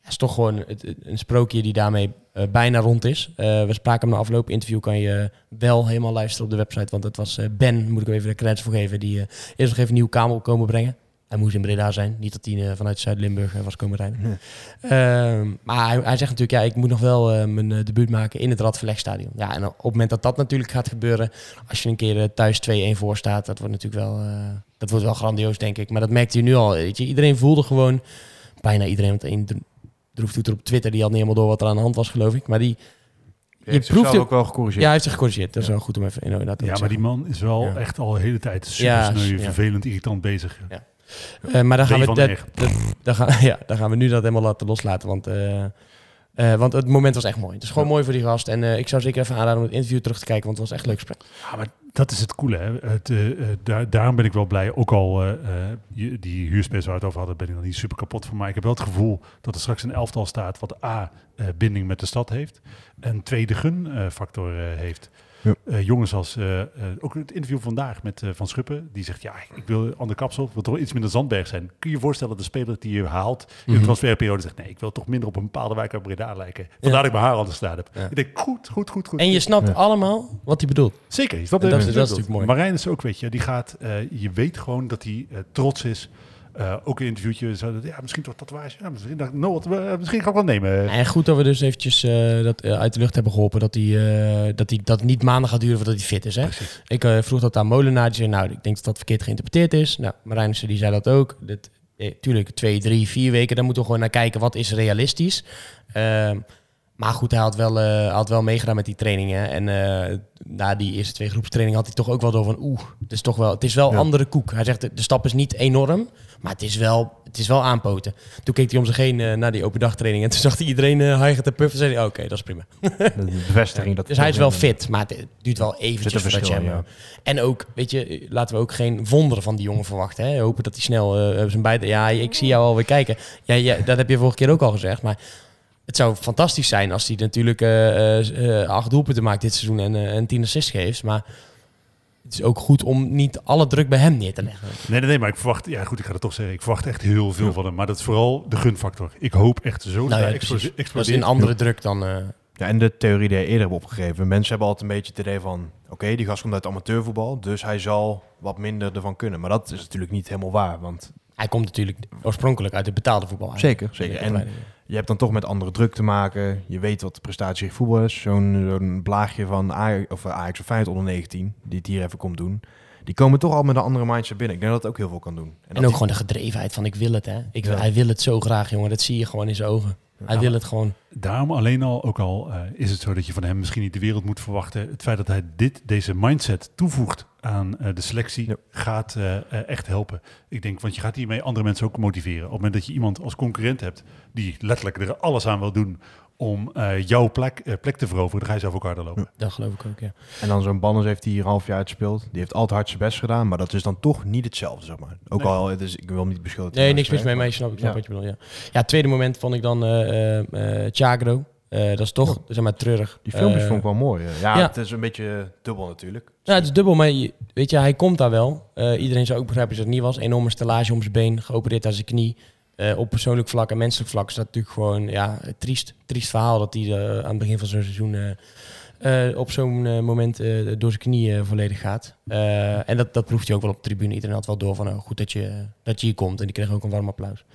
Het is toch gewoon een sprookje die daarmee bijna rond is. We spraken hem na afloop interview, kan je wel helemaal luisteren op de website. Want het was Ben, moet ik even de credits voor geven, die eerst nog even een nieuw kamer op komen brengen. Hij moest in Breda zijn, niet dat hij eh, vanuit Zuid-Limburg eh, was komen rijden. Ehm, maar hij, hij zegt natuurlijk, ja, ik moet nog wel eh, mijn debuut maken in het Radverlegstadion. Ja, en op het moment dat dat natuurlijk gaat gebeuren, als je een keer thuis 2-1 voor staat, dat wordt natuurlijk wel, eh, dat wordt wel grandioos, denk ik. Maar dat merkte je nu al, weet je. Iedereen voelde gewoon, bijna iedereen, want één dro- droeftoeter op Twitter, die had niet helemaal door wat er aan de hand was, geloof ik. Maar die, Je heeft proeft ook wel gecorrigeerd. ja, hij heeft zich gecorrigeerd. Dat is wel goed om even inderdaad te Ja, maar zeggen. die man is wel Ja. echt al de hele tijd super Ja, sneu, ja. vervelend, irritant bezig. Ja. Eh, maar dan gaan, we, dat, echt. dat- dan, gaan, ja, dan gaan we nu dat helemaal laten loslaten. Want, eh, eh, want het moment was echt mooi. Het is gewoon mooi voor die gast. En ik zou zeker even aanraden om het interview terug te kijken. Want het was echt leuk gesprek. Ja, maar dat is het coole. Hè? Het, daar, daarom ben ik wel blij. Ook al die huurspace waar we het over hadden, ben ik nog niet super kapot van. Maar ik heb wel het gevoel dat er straks een elftal staat wat A, binding met de stad heeft. En twee, de gunfactor heeft. Ja. Eh, jongens als, eh, eh, ook het interview vandaag met eh, Van Schuppen, die zegt, ja, ik wil ander kapsel, ik wil toch iets minder Zandberg zijn. Kun je je voorstellen dat de speler die je haalt in Mhm. de transferperiode zegt, nee, ik wil toch minder op een bepaalde wijk uit Breda lijken. Vandaar dat ik mijn haar anders gedaan heb. Ja. Ik denk, goed, goed, goed, goed. En je snapt Ja. allemaal wat hij bedoelt. Zeker, je snapt En dat is- natuurlijk mooi. Marijn is ook, weet je, die gaat, eh, je weet gewoon dat hij trots is. Eh, ook een interviewtje, zo ja, misschien toch tatoeage. Ja, misschien dacht ik, no, wat, eh, misschien ga ik wel nemen. En goed dat we dus eventjes eh, dat uit de lucht hebben geholpen. Dat, eh, dat, hij, dat niet maanden gaat duren voordat hij fit is. Hè? Precies. Ik vroeg dat aan Molenaar. Die zei, nou, ik denk dat dat verkeerd geïnterpreteerd is. Nou, Marijnissen die zei dat ook. Dat, eh, tuurlijk, twee, drie, vier weken. Daar moeten we gewoon naar kijken. Wat is realistisch? Maar goed, hij had wel, eh, had wel meegedaan met die trainingen. En eh, na die eerste twee groepstrainingen had hij toch ook wel door van... Oeh, het is toch wel, het is wel Ja. andere koek. Hij zegt, de, de stap is niet enorm. Maar het is wel, het is wel aanpoten. Toen keek hij om zich heen eh, naar die open dagtraining. En toen zag hij iedereen uh, hijgen te puffen. En zei hij, oké, dat is prima. De bevestiging dat Dus hij is wel fit, maar het duurt wel eventjes voordat je verschil, hem... ja. En ook, weet je, laten we ook geen wonderen van die jongen verwachten. Hè? Hopen dat hij snel zijn bijt... Ja, ik zie jou alweer kijken. Ja, ja, dat heb je vorige keer ook al gezegd, maar... Het zou fantastisch zijn als hij natuurlijk eh, eh, eh, acht doelpunten maakt dit seizoen en, en tien assists geeft. Maar het is ook goed om niet alle druk bij hem neer te leggen. Nee, nee, nee, maar ik verwacht, ja goed, ik ga het toch zeggen, ik verwacht echt heel veel van hem. Maar dat is vooral de gunfactor. Ik hoop echt zo dat Nou ja, hij precies. explode- Dat is explodeert. een andere druk dan... eh, Ja, en de theorie die hij eerder hebt opgegeven. Mensen hebben altijd een beetje het idee van... Oké, die gast komt uit amateurvoetbal, dus hij zal wat minder ervan kunnen. Maar dat is natuurlijk niet helemaal waar, want hij komt natuurlijk oorspronkelijk uit het betaalde voetbal. zeker, zeker. En je hebt dan toch met andere druk te maken. Je weet wat de prestatie voetbal is. Zo'n zo'n blaagje van Ajax of, eh, Ajax of Feyenoord onder 19, die het hier even komt doen. Die komen toch al met een andere mindset binnen. Ik denk dat dat ook heel veel kan doen. En ook die- gewoon de gedrevenheid van ik wil het, hè. Ik, wil- Ja. Hij wil het zo graag, jongen. Dat zie je gewoon in zijn ogen. Hij Ja. wil het gewoon. Daarom alleen al, ook al eh, is het zo dat je van hem misschien niet de wereld moet verwachten. Het feit dat hij dit, deze mindset toevoegt aan eh, de selectie Ja. gaat eh, eh, echt helpen. Ik denk, want je gaat hiermee andere mensen ook motiveren. Op het moment dat je iemand als concurrent hebt die letterlijk er alles aan wil doen om eh, jouw plek, plek te veroveren, dan ga je zelf ook harder lopen. Dat geloof ik ook, ja. En dan zo'n Banners heeft hij hier een half jaar uitgespeeld. Die heeft altijd hard zijn best gedaan, maar dat is dan toch niet hetzelfde, zeg maar. Ook Nee. al, het is, ik wil hem niet beschuldigen. Nee, niks mis mee, maar je snap, ik snap Ja. wat je bedoelt, ja. Ja, het tweede moment vond ik dan eh eh eh, Chagro. Eh, dat is toch, zeg maar, treurig. Die filmpjes Eh, vond ik wel mooi. Ja, ja. het is een beetje dubbel natuurlijk. Ja, het is dubbel, maar je- weet je, hij komt daar wel. Eh, iedereen zou ook begrijpen dat het niet was. Enorme stellage om zijn been, geopereerd aan zijn knie. Eh, op persoonlijk vlak en menselijk vlak is dat natuurlijk gewoon ja, een triest, triest verhaal dat hij aan het begin van zo'n seizoen op zo'n moment eh, door zijn knie volledig gaat. Eh, en dat, dat proeft hij ook wel op de tribune. Iedereen had wel door van oh, goed dat je, dat je hier komt. En die kreeg ook een warm applaus.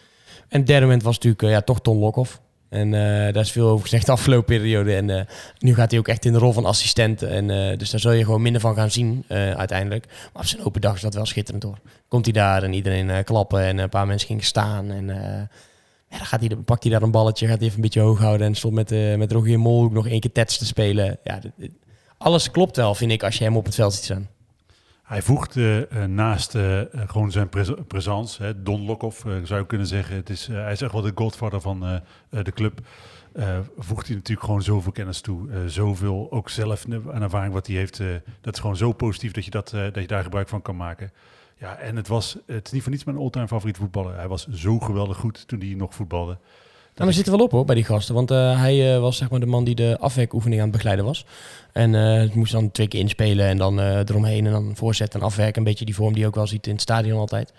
En het derde moment was natuurlijk ja, toch Ton Lokhoff. En eh, daar is veel over gezegd de afgelopen periode. En eh, nu gaat hij ook echt in de rol van assistent. En, eh, dus daar zul je gewoon minder van gaan zien uiteindelijk. Maar op zijn open dag is dat wel schitterend hoor. Komt hij daar en iedereen klappen en een paar mensen gingen staan. En ja, dan gaat hij, pakt hij daar een balletje, gaat hij even een beetje hoog houden. En stond met, met Rogier Molhoek nog één keer tets te spelen. Ja, alles klopt wel, vind ik, als je hem op het veld ziet staan. Hij voegt eh, naast eh, eh, gewoon zijn pres hè, Don Lokhoff zou je kunnen zeggen. Het is, hij is echt wel de godfather van de club. Voegt hij natuurlijk gewoon zoveel kennis toe. zoveel ook zelf aan ervaring wat hij heeft. dat is gewoon zo positief dat je, dat, dat je daar gebruik van kan maken. Ja, en het was het is niet voor niets mijn all-time favoriet voetballer. Hij was zo geweldig goed toen hij nog voetbalde. Nou, we zitten wel op hoor bij die gasten. Want eh, hij eh, was zeg maar de man die de afwerkoefening aan het begeleiden was. En eh het moest dan twee keer inspelen en dan eromheen en dan voorzetten en afwerken. Een beetje die vorm die je ook wel ziet in het stadion altijd.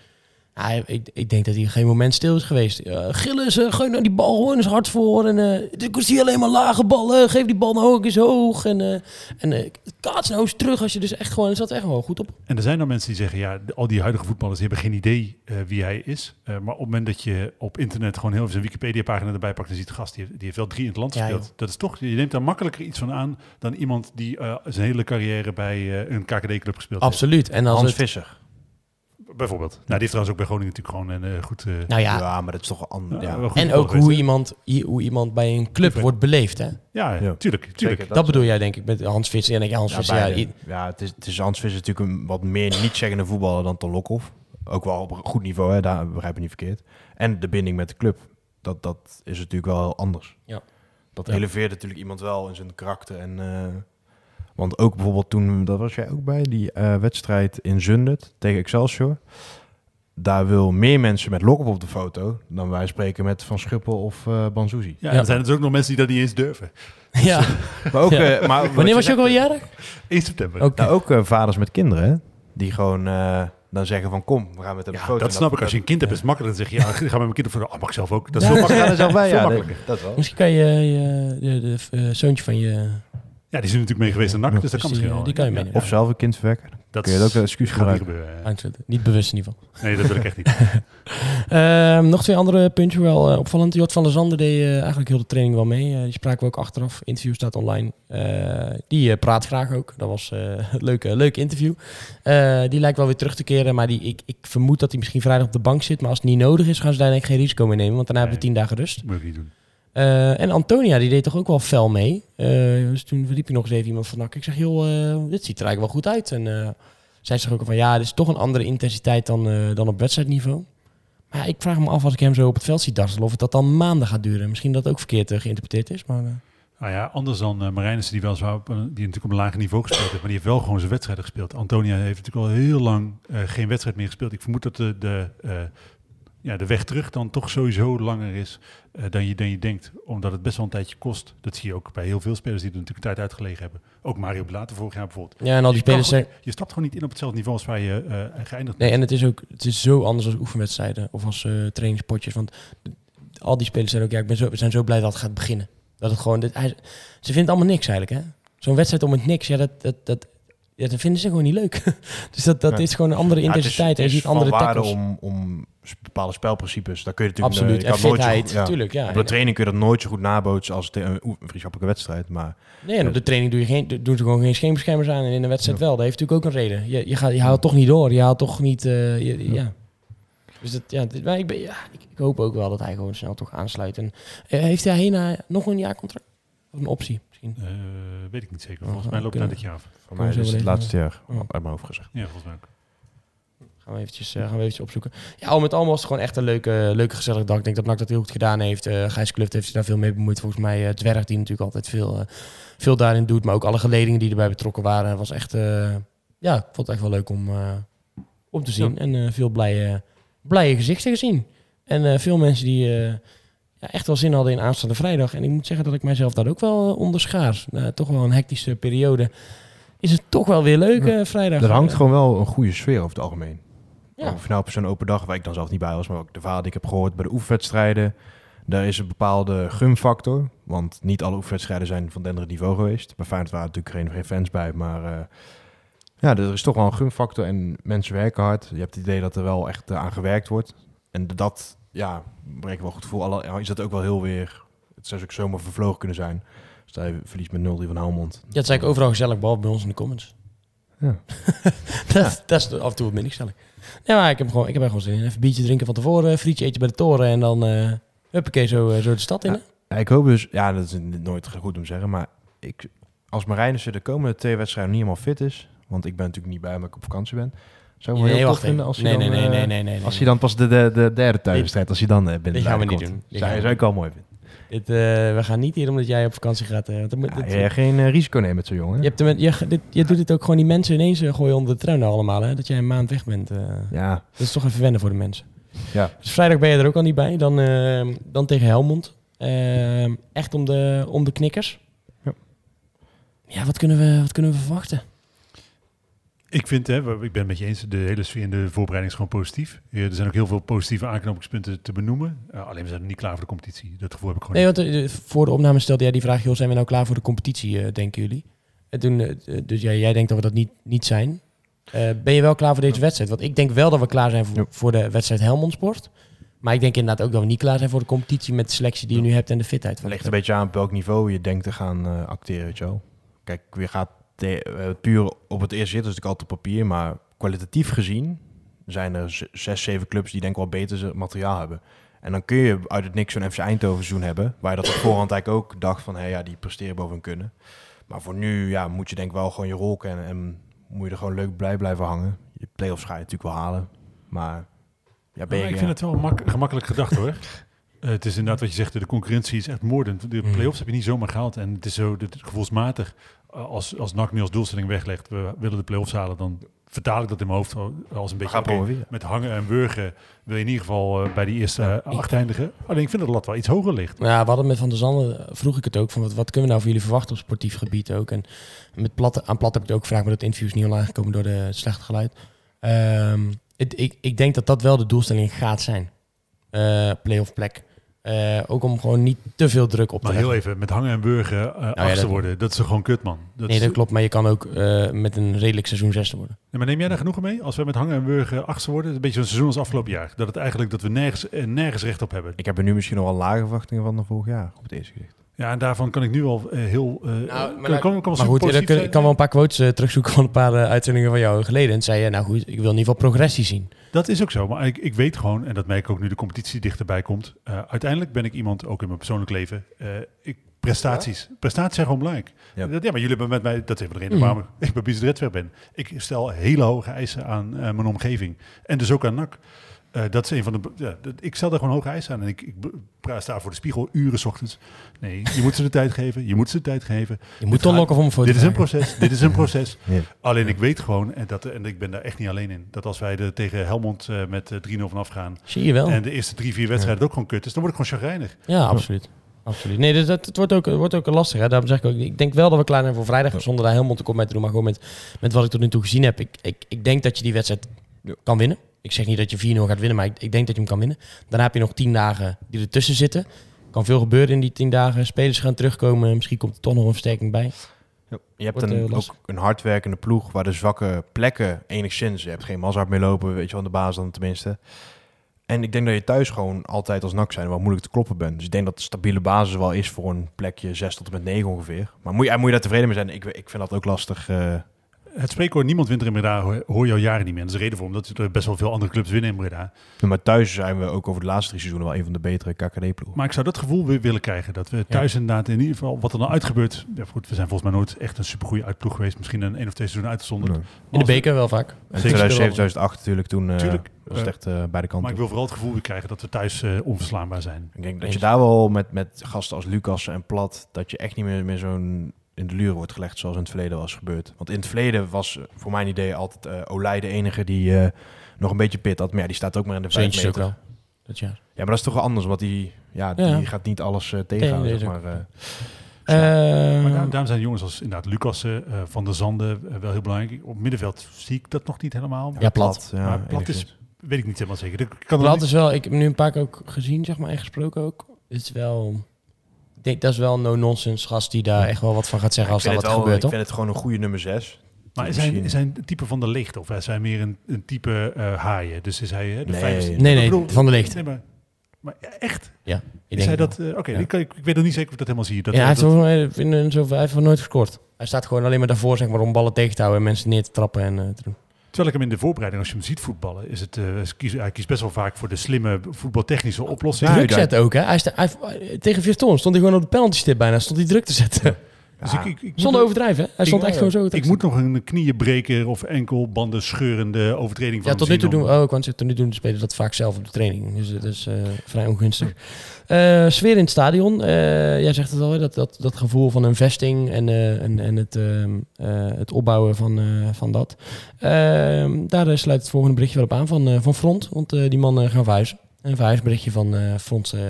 Ja, hij- ik, ik denk dat hij geen moment stil is geweest. Uh, Gilles, uh, gooi nou die bal gewoon eens hard voor. En uh, ik zie alleen maar lage ballen. Geef die bal nou ook eens hoog. En, uh, en uh, kaats nou eens terug als je dus echt gewoon... Er zat echt wel goed op. En er zijn dan mensen die zeggen, ja, de- al die huidige voetballers die hebben geen idee uh, wie hij is. Uh, maar op het moment dat je op internet gewoon heel even zijn Wikipedia-pagina erbij pakt en ziet, gast, die heeft, die heeft wel drie in het land Ja, gespeeld. joh. dat is toch, je neemt daar makkelijker iets van aan dan iemand die uh, zijn hele carrière bij uh, een KKD-club gespeeld Absoluut. En als Hans het, Visser. Bijvoorbeeld. Nou, die heeft trouwens ook bij Groningen natuurlijk gewoon een uh, goed... uh, nou Ja. ja, maar dat is toch anders. ja, en ook hoe iemand, hoe iemand bij een club wordt beleefd. Hè? Ja, Ja. tuurlijk, tuurlijk. Zeker, Dat bedoel jij denk ik met Hans Visser. En denk je, Hans Ja, Visser, ja, beide. i- ja, het, is, het is Hans Visser natuurlijk een wat meer niet-zeggende voetballer dan Ton Lokhoff. Ook wel op een goed niveau, hè, daar begrijp ik niet verkeerd. En de binding met de club, dat, dat is natuurlijk wel heel anders. Ja. Dat Ja. eleveert natuurlijk iemand wel in zijn karakter en eh, Want ook bijvoorbeeld toen, dat was jij ook bij, die eh, wedstrijd in Zundert tegen Excelsior. Daar wil meer mensen met Lokop op de foto dan wij spreken met Van Schuppel of eh Banzuzi. Ja, Ja. er zijn dus ook nog mensen die dat niet eens durven. ja. Maar ook, Ja. eh, maar Wanneer was je ook al jarig? 1 september. Nou, ook eh, vaders met kinderen, hè? die gewoon eh, dan zeggen van kom, we gaan met hem Ja, een foto. dat snap ik. Als je een kind hebt, is het makkelijker. Dan zeg je, ja, ik ga met mijn kind op foto. Oh, mag ik zelf ook? Dat is Ja, veel makkelijker. er zelf bij, ja, dat, wel. Misschien kan je, je de, de, eh, zoontje van je... Ja, die zijn natuurlijk mee geweest naar NAC, dus dat kan Dus die, misschien wel. die kan je meenemen. Of zelf een kind verwekken. Dat kun je ook een excuus gaat niet gebruiken. er niet bewust in ieder geval. Nee, dat wil ik echt niet. Ehm, nog twee andere puntjes wel eh, opvallend. Jort van der Zanden deed eh, eigenlijk heel de training wel mee. Eh, die spraken we ook achteraf. Interview staat online. Eh, die eh, praat graag ook. Dat was eh, een leuke, leuk interview. Eh, die lijkt wel weer terug te keren. Maar die, ik, ik vermoed dat hij misschien vrijdag op de bank zit. Maar als het niet nodig is, gaan ze daar denk ik geen risico mee nemen. Want daarna hebben we tien dagen rust. Moet ik niet doen. Eh, en Antonia, die deed toch ook wel fel mee. Eh, dus toen verliep je nog eens even iemand van NAC. Ik zeg, joh, eh, dit ziet er eigenlijk wel goed uit. En zij zegt ook van, ja, dit is toch een andere intensiteit dan, dan op wedstrijdniveau. Maar ja, ik vraag me af als ik hem zo op het veld zie dartelen, of het dat dan maanden gaat duren. Misschien dat ook verkeerd geïnterpreteerd is, maar... Nou ja, anders dan uh, Marijnissen, die wel zo op die natuurlijk op een lager niveau gespeeld heeft, maar die heeft wel gewoon zijn wedstrijden gespeeld. Antonia heeft natuurlijk al heel lang geen wedstrijd meer gespeeld. Ik vermoed dat de, de, ja, de weg terug dan toch sowieso langer is eh, dan, je, dan je denkt. Omdat het best wel een tijdje kost. Dat zie je ook bij heel veel spelers die er natuurlijk een tijd uitgelegen hebben. Ook Mario Blaten vorig jaar bijvoorbeeld. ja, en al die Je, spelers gewoon- je stapt gewoon niet in op hetzelfde niveau als waar je eh, geëindigd Nee, en het is ook het is zo anders als oefenwedstrijden of als eh trainingspotjes. Want al die spelers zijn ook, ja, ik ben zo, we zijn zo blij dat het gaat beginnen. Dat het gewoon, dit, hij, ze vinden allemaal niks eigenlijk, hè? Zo'n wedstrijd om het niks, ja, dat, dat, dat, ja, dat vinden ze gewoon niet leuk. dus dat, dat is gewoon een andere Ja, het is- intensiteit. en het je ziet andere tackles. om, om bepaalde spelprincipes. Daar kun je natuurlijk Absoluut. eh, En je nooit zo goed- ja. tuurlijk, ja. Op de training kun je dat nooit zo goed nabootsen als het een, vriendschappelijke wedstrijd. Maar Nee, en op de training doe je geen, doen ze gewoon geen scheenbeschermers aan. En in de wedstrijd wel. Dat heeft natuurlijk ook een reden. Je, je, gaat, je haalt toch niet door. Je haalt toch niet... eh, je- ja. Dus dat, ja, dit- maar ik, ben, ja, ik, ik hoop ook wel dat hij gewoon snel toch aansluit. En, eh, heeft hij hierna nog een jaar contract? Of een optie misschien? Eh, weet ik niet zeker. Oh, Volgens mij loopt na dit jaar af. voor mij is het laatste jaar Ja. uit mijn hoofd gezegd. Ja, volgens mij ook. Gaan we eventjes, eh, gaan we eventjes opzoeken. Ja, al met al was het gewoon echt een leuke, leuke gezellige dag. Ik denk dat NAC dat heel goed gedaan heeft. Eh Gijs Kluft heeft zich daar veel mee bemoeid. Volgens mij eh Dwerg, die natuurlijk altijd veel, eh, veel daarin doet. Maar ook alle geledingen die erbij betrokken waren. Het was echt, eh, ja, ik vond het echt wel leuk om, eh, om te zien. En eh, veel blije, blije gezichten gezien. En eh, veel mensen die eh, ja, echt wel zin hadden in aanstaande vrijdag. En ik moet zeggen dat ik mijzelf daar ook wel eh, onder schaar. Na toch wel een hectische periode. Is het toch wel weer leuk eh, vrijdag. Er hangt Eh, gewoon wel een goede sfeer over het algemeen. Ja. Of nou op zo'n open dag, waar ik dan zelf niet bij was, maar ook de verhalen die ik heb gehoord bij de oefenwedstrijden. Daar is een bepaalde gunfactor. Want niet alle oefenwedstrijden zijn van denderend niveau geweest. Bij Feyenoord waren natuurlijk geen, geen fans bij. Maar ja, er is toch wel een gunfactor. En mensen werken hard. Je hebt het idee dat er wel echt aan gewerkt wordt. En dat ja, brengt wel goed gevoel. Alle, is dat ook wel heel weer... Het zou ook zomaar vervlogen kunnen zijn. Stel je verliest met 0-3 van Helmond. Ja, het is eigenlijk overal gezellig, behalve bij ons in de comments. Ja. dat, dat is af en toe wat minder gezellig. Nee, maar ik heb, gewoon, ik heb er gewoon zin in. Even een biertje drinken van tevoren, frietje eten bij de toren en dan uh, huppakee zo, uh, zo de stad in. Ja, ik hoop dus, ja, dat is nooit goed om te zeggen, maar ik, als Marijnissen de komende twee wedstrijden niet helemaal fit is, want ik ben natuurlijk niet bij omdat ik op vakantie ben, zou ik wel nee, heel wacht tof vinden als hij nee, dan, nee, nee, eh, nee, nee, nee, nee, als hij dan pas de, de, de derde thuiswedstrijd, als hij dan uh, binnen Dit gaan we niet doen. Zou, we zou ik wel mooi vinden. Dit, uh, we gaan niet hier omdat jij op vakantie gaat. Uh, want dan moet, Ja, dit, je geen uh, risico nemen met zo'n jongen. Je, hebt je, dit, je doet dit ook gewoon die mensen ineens gooien onder de trui nou allemaal. Hè? Dat jij een maand weg bent. Ja. Dat is toch even wennen voor de mensen. Ja. Dus vrijdag ben je er ook al niet bij. Dan, dan tegen Helmond. echt om de, om de knikkers. Ja. ja, wat kunnen we, wat kunnen we verwachten? Ik vind, hè, ik ben het met je eens, de hele sfeer in de voorbereiding is gewoon positief. Ja, er zijn ook heel veel positieve aanknopingspunten te benoemen. Uh, alleen we zijn nog niet klaar voor de competitie. Dat gevoel heb ik gewoon nee, want uh, voor de opname stelde jij die vraag, joh, zijn we nou klaar voor de competitie, uh, denken jullie? En toen, dus jij, jij denkt dat we dat niet, niet zijn. Eh, ben je wel klaar voor deze wedstrijd? Want ik denk wel dat we klaar zijn voor, ja. voor de wedstrijd Helmond Sport. Maar ik denk inderdaad ook dat we niet klaar zijn voor de competitie met de selectie die je nu hebt en de fitheid. Het ligt een beetje aan op welk niveau je denkt te gaan uh, acteren, wel. Kijk, je gaat uh, puur op het eerste zit, dus ik altijd op papier, maar kwalitatief gezien zijn er zes, zeven clubs die denk ik wel beter materiaal hebben. En dan kun je uit het niks zo'n FC Eindhoven seizoen hebben, waar je dat op voorhand eigenlijk ook dacht van, hé hey, ja, die presteren boven hun kunnen. Maar voor nu ja, moet je denk ik wel gewoon je rol kennen en moet je er gewoon leuk blij blijven hangen. Je play-offs ga je natuurlijk wel halen, maar ja, ben je, ik vind het wel mak- gemakkelijk gedacht hoor. Eh, het is inderdaad wat je zegt, de concurrentie is echt moordend. De Mhm. play-offs heb je niet zomaar gehaald. En het is zo dit, gevoelsmatig. Eh, Als, als NAC nu als doelstelling weglegt, we willen de play-offs halen, dan vertaal ik dat in mijn hoofd als een beetje... promoveren. met hangen en wurgen wil je in ieder geval eh, bij die eerste eh, acht eindigen. Alleen ik vind dat de lat wel iets hoger ligt. Ja, we hadden met Van der Zanden, vroeg ik het ook, van wat, wat kunnen we nou voor jullie verwachten op sportief gebied ook. En met Plat, aan Plat heb ik het ook gevraagd, maar dat interview is niet online gekomen door de, het slechte geluid. Ehm, het, ik, ik denk dat dat wel de doelstelling gaat zijn. Eh play-off plek. Eh, ook om gewoon niet te veel druk op te Maar leggen. heel even, met hangen en uh, ja, achtste dat- worden, dat is toch gewoon kut, man. Dat nee, is- dat klopt, maar je kan ook eh, met een redelijk seizoen zesde worden. Nee, maar neem jij daar genoegen mee? Als we met hangen en wurgen achtste worden, een beetje zo'n seizoen als afgelopen jaar. Dat het eigenlijk dat we nergens, eh, nergens recht op hebben. Ik heb er nu misschien nog wel lage verwachtingen van dan vorig jaar, op het eerste gezicht. Ja, en daarvan kan ik nu al eh, heel... eh maar kan, nou- kan, kan Maar goed, ik, kan wel een paar quotes eh, terugzoeken van een paar uitzendingen van jou geleden. En zei je, nou goed, ik wil in ieder geval progressie zien. Dat is ook zo, maar ik, ik weet gewoon, en dat merk ik ook nu de competitie dichterbij komt. eh, uiteindelijk ben ik iemand, ook in mijn persoonlijk leven, eh, ik, prestaties. Prestaties zijn gewoon belangrijk. Ja. Maar jullie hebben met mij, dat is even de reden Mhm. waarom ik bij Redweb ben. Ik stel hele hoge eisen aan eh, mijn omgeving. En dus ook aan NAC. Eh, dat is een van de. Ja, dat- ik stel daar gewoon hoge eisen aan. En ik, ik b- pra- sta voor de spiegel uren 's ochtends. Nee, je moet ze de tijd geven. Je moet ze de tijd geven. Je moet Dit gaat- lokken om een foto Dit is een proces. dit is een proces. Ja. Alleen ik weet gewoon, en, dat, en ik ben daar echt niet alleen in, dat als wij er tegen Helmond eh, met eh, 3-0 vanaf gaan. Zie je wel. En de eerste drie, vier wedstrijden ook gewoon kut is, dan word ik gewoon chagrijnig. Ja, absoluut. Absoluut. Nee, dus dat, het wordt ook, het wordt ook lastig. Hè. Daarom zeg ik ook, ik denk wel dat we klaar zijn voor vrijdag. Zonder daar helemaal te komen te doen. Maar gewoon met, met wat ik tot nu toe gezien heb. Ik, ik, ik denk dat je die wedstrijd Ja. kan winnen. Ik zeg niet dat je 4-0 gaat winnen, maar ik, ik denk dat je hem kan winnen. Daarna heb je nog 10 dagen die ertussen zitten. kan veel gebeuren in die 10 dagen. Spelers gaan terugkomen. Misschien komt er toch nog een versterking bij. Je hebt Wordt, een, eh, ook een hardwerkende ploeg waar de zwakke plekken enigszins... Je hebt geen Mazart mee lopen, weet je wel, aan de basis dan tenminste. En ik denk dat je thuis gewoon altijd als NAC zijn wel moeilijk te kloppen bent. Dus ik denk dat de stabiele basis wel is voor een plekje 6 tot en met 9 ongeveer. Maar moet je, moet je daar tevreden mee zijn? Ik, ik vind dat ook lastig. eh. Het spreekwoord niemand wint er in Breda, hoor, je al jaren niet meer. En dat is de reden voor, omdat er best wel veel andere clubs winnen in Breda. maar thuis zijn we ook over de laatste drie seizoenen wel een van de betere KKD-ploegen. Maar ik zou dat gevoel weer willen krijgen. Dat we thuis inderdaad in ieder geval, wat er dan uitgebeurt. Ja, goed, we zijn volgens mij nooit echt een supergoeie uitploeg geweest. Misschien een één of twee seizoenen uitgezonderd. Nee. In de beker wel vaak. En Zeker. 2007, 2008 natuurlijk, toen eh, Tuurlijk. was het echt eh, beide kanten. Maar ik wil vooral het gevoel weer krijgen dat we thuis eh, onverslaanbaar zijn. Ik denk dat je daar wel met, met gasten als Lucas en Plat, dat je echt niet meer, meer zo'n in de luren wordt gelegd zoals in het verleden was gebeurd. Want in het verleden was eh, voor mijn idee altijd eh Olij de enige die eh, nog een beetje pit had. Maar ja, die staat ook maar in de vijf ook meter. wel. Dat jaar. Ja, maar dat is toch wel anders, want die, ja, die Ja. gaat niet alles eh tegenhouden, Nee, zeg maar. eh. Eh, Maar daar, daarom zijn jongens als inderdaad Lucas eh, Van der Zanden wel heel belangrijk. Op middenveld zie ik dat nog niet helemaal. Ja, Plat. ja, maar Plat is, weet ik niet helemaal zeker. Ik kan Plat niet- is wel, ik heb hem nu een paar keer ook gezien, zeg maar, en gesproken ook. Het is wel, denk dat is wel een no-nonsense gast die daar echt wel wat van gaat zeggen als daar vind, wat wel, gebeurt, ik toch? vind het gewoon een goede nummer 6. Maar is hij, is hij een type van de leegte of is hij meer een, een type eh, haaien? Dus is hij de Nee. vijfde? Nee, nee, Ik bedoel- van de leegte. Nee, maar, maar ja, echt? Ik Is denk hij dat? eh, Oké, Ja. ik, ik, ik weet nog niet zeker of ik dat helemaal zie. Dat, ja, hij dat- heeft, wel- hij, heeft nooit gescoord. Hij staat gewoon alleen maar daarvoor zeg maar, om ballen tegen te houden en mensen neer te trappen en eh, te doen. Terwijl ik hem in de voorbereiding, als je hem ziet voetballen, is het, eh, hij kiest, hij kiest best wel vaak voor de slimme voetbaltechnische oplossing. Ja, druk zetten ook, hè? Hij sta, hij, tegen Virton stond hij gewoon op de penalty stip bijna. Stond hij druk te zetten. Dus ik, ik, ik Zonder moet- overdrijven, hè? Hij stond ik- echt gewoon zo. te Ik moet nog een knieënbreker of enkelbanden scheurende overtreding van Ja, tot hem nu toe doen, oh, wou zeggen, tot nu toe spelers dat vaak zelf op de training. Dus dat is eh, vrij ongunstig. Eh, sfeer in het stadion. Eh, jij zegt het al, hè, dat, dat, dat gevoel van een vesting en, eh, en, en het, ehm, eh, het opbouwen van, eh, van dat. Ehm, daar eh, sluit het volgende berichtje wel op aan van, eh, van Front. Want eh, die mannen gaan verhuizen. Een verhuisberichtje van eh Front eh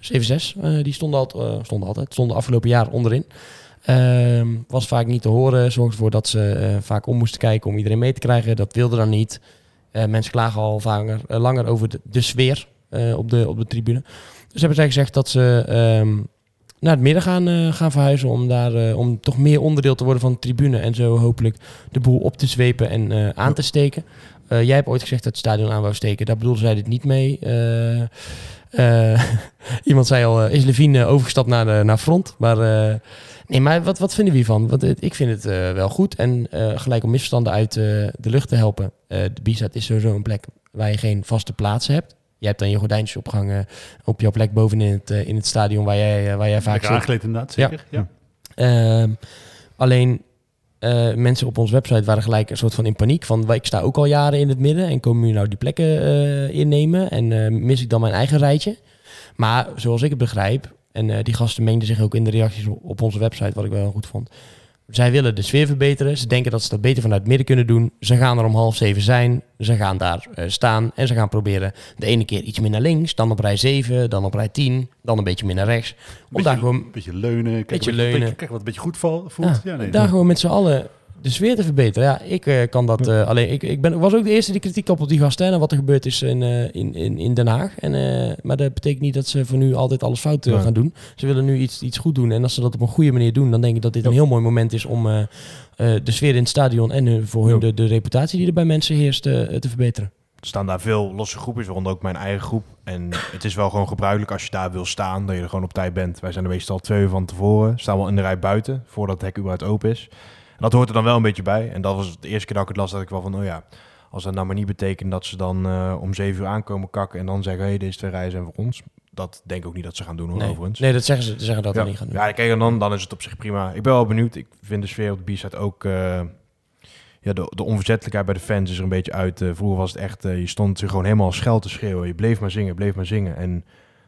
76. Eh, die stonden, al, eh, stonden altijd, stonden afgelopen jaar onderin. Ehm, was vaak niet te horen. Zorgde ervoor dat ze eh, vaak om moesten kijken om iedereen mee te krijgen. Dat wilde dan niet. Eh, mensen klagen al vaker, eh, langer over de, sfeer op, de, op de tribune. Dus hebben zij gezegd dat ze ehm, naar het midden gaan, gaan verhuizen. Om, daar, om toch meer onderdeel te worden van de tribune. En zo hopelijk de boel op te zwepen en aan te steken. Eh, jij hebt ooit gezegd dat het stadion aan wou steken. Daar bedoelden zij dit niet mee. Eh, iemand zei al, is Levine overgestapt naar, de, naar front? Maar, eh, nee, maar wat, wat vinden we hiervan? Want ik vind het wel goed. En gelijk om misverstanden uit de lucht te helpen. De Bizet is sowieso een plek waar je geen vaste plaatsen hebt. Je hebt dan je gordijntjes opgehangen op jouw plek bovenin het, in het stadion waar jij, waar jij vaak Lekker zit. inderdaad, zeker. Ja. Ehm, alleen eh, mensen op onze website waren gelijk een soort van in paniek. Van "Wa- ik sta ook al jaren in het midden en komen jullie nou die plekken eh, innemen? En eh, mis ik dan mijn eigen rijtje? Maar zoals ik het begrijp, en die gasten meenden zich ook in de reacties op onze website, wat ik wel goed vond. Zij willen de sfeer verbeteren. Ze denken dat ze dat beter vanuit het midden kunnen doen. Ze gaan er om half zeven zijn. Ze gaan daar eh, staan en ze gaan proberen de ene keer iets meer naar links, dan op rij 7, dan op rij 10, dan een beetje meer naar rechts. Om Beetje, daar gewoon een beetje leunen. Kijk, Beetje een beetje, leunen. Beetje, kijk wat een beetje goed voelt. Ja, Ja, nee, daar gewoon met z'n allen de sfeer te verbeteren. Ja, ik eh, kan dat eh, alleen. Ik, ik ben, was ook de eerste die kritiek op op die gasten en wat er gebeurd is in, eh, in, in, in Den Haag. En, eh, maar dat betekent niet dat ze voor nu altijd alles fout gaan doen. Ze willen nu iets, iets goed doen. En als ze dat op een goede manier doen, dan denk ik dat dit een heel mooi moment is om eh, eh, de sfeer in het stadion en eh, voor hun Ja. de, de reputatie die er bij mensen heerst te verbeteren. Er staan daar veel losse groepjes, waaronder ook mijn eigen groep. En het is wel gewoon gebruikelijk als je daar wil staan, dat je er gewoon op tijd bent. Wij zijn er meestal twee uur van tevoren. Staan wel in de rij buiten, voordat het hek überhaupt open is. Dat hoort er dan wel een beetje bij. En dat was de eerste keer dat ik het las, dat ik wel van, oh ja, als dat nou maar niet betekent dat ze dan eh, om zeven uur aankomen kakken en dan zeggen, hé, hey, deze twee rijen zijn voor ons. Dat denk ik ook niet dat ze gaan doen, hoor, Nee, overigens. nee dat zeggen ze, ze zeggen dat ja. niet gaan doen. Ja, kijk, en dan, dan is het op zich prima. Ik ben wel benieuwd. Ik vind de sfeer op de B-side ook... eh, ja, de, de onverzettelijkheid bij de fans is er een beetje uit. Eh, vroeger was het echt... je stond er gewoon helemaal schel te schreeuwen. Je bleef maar zingen, bleef maar zingen. En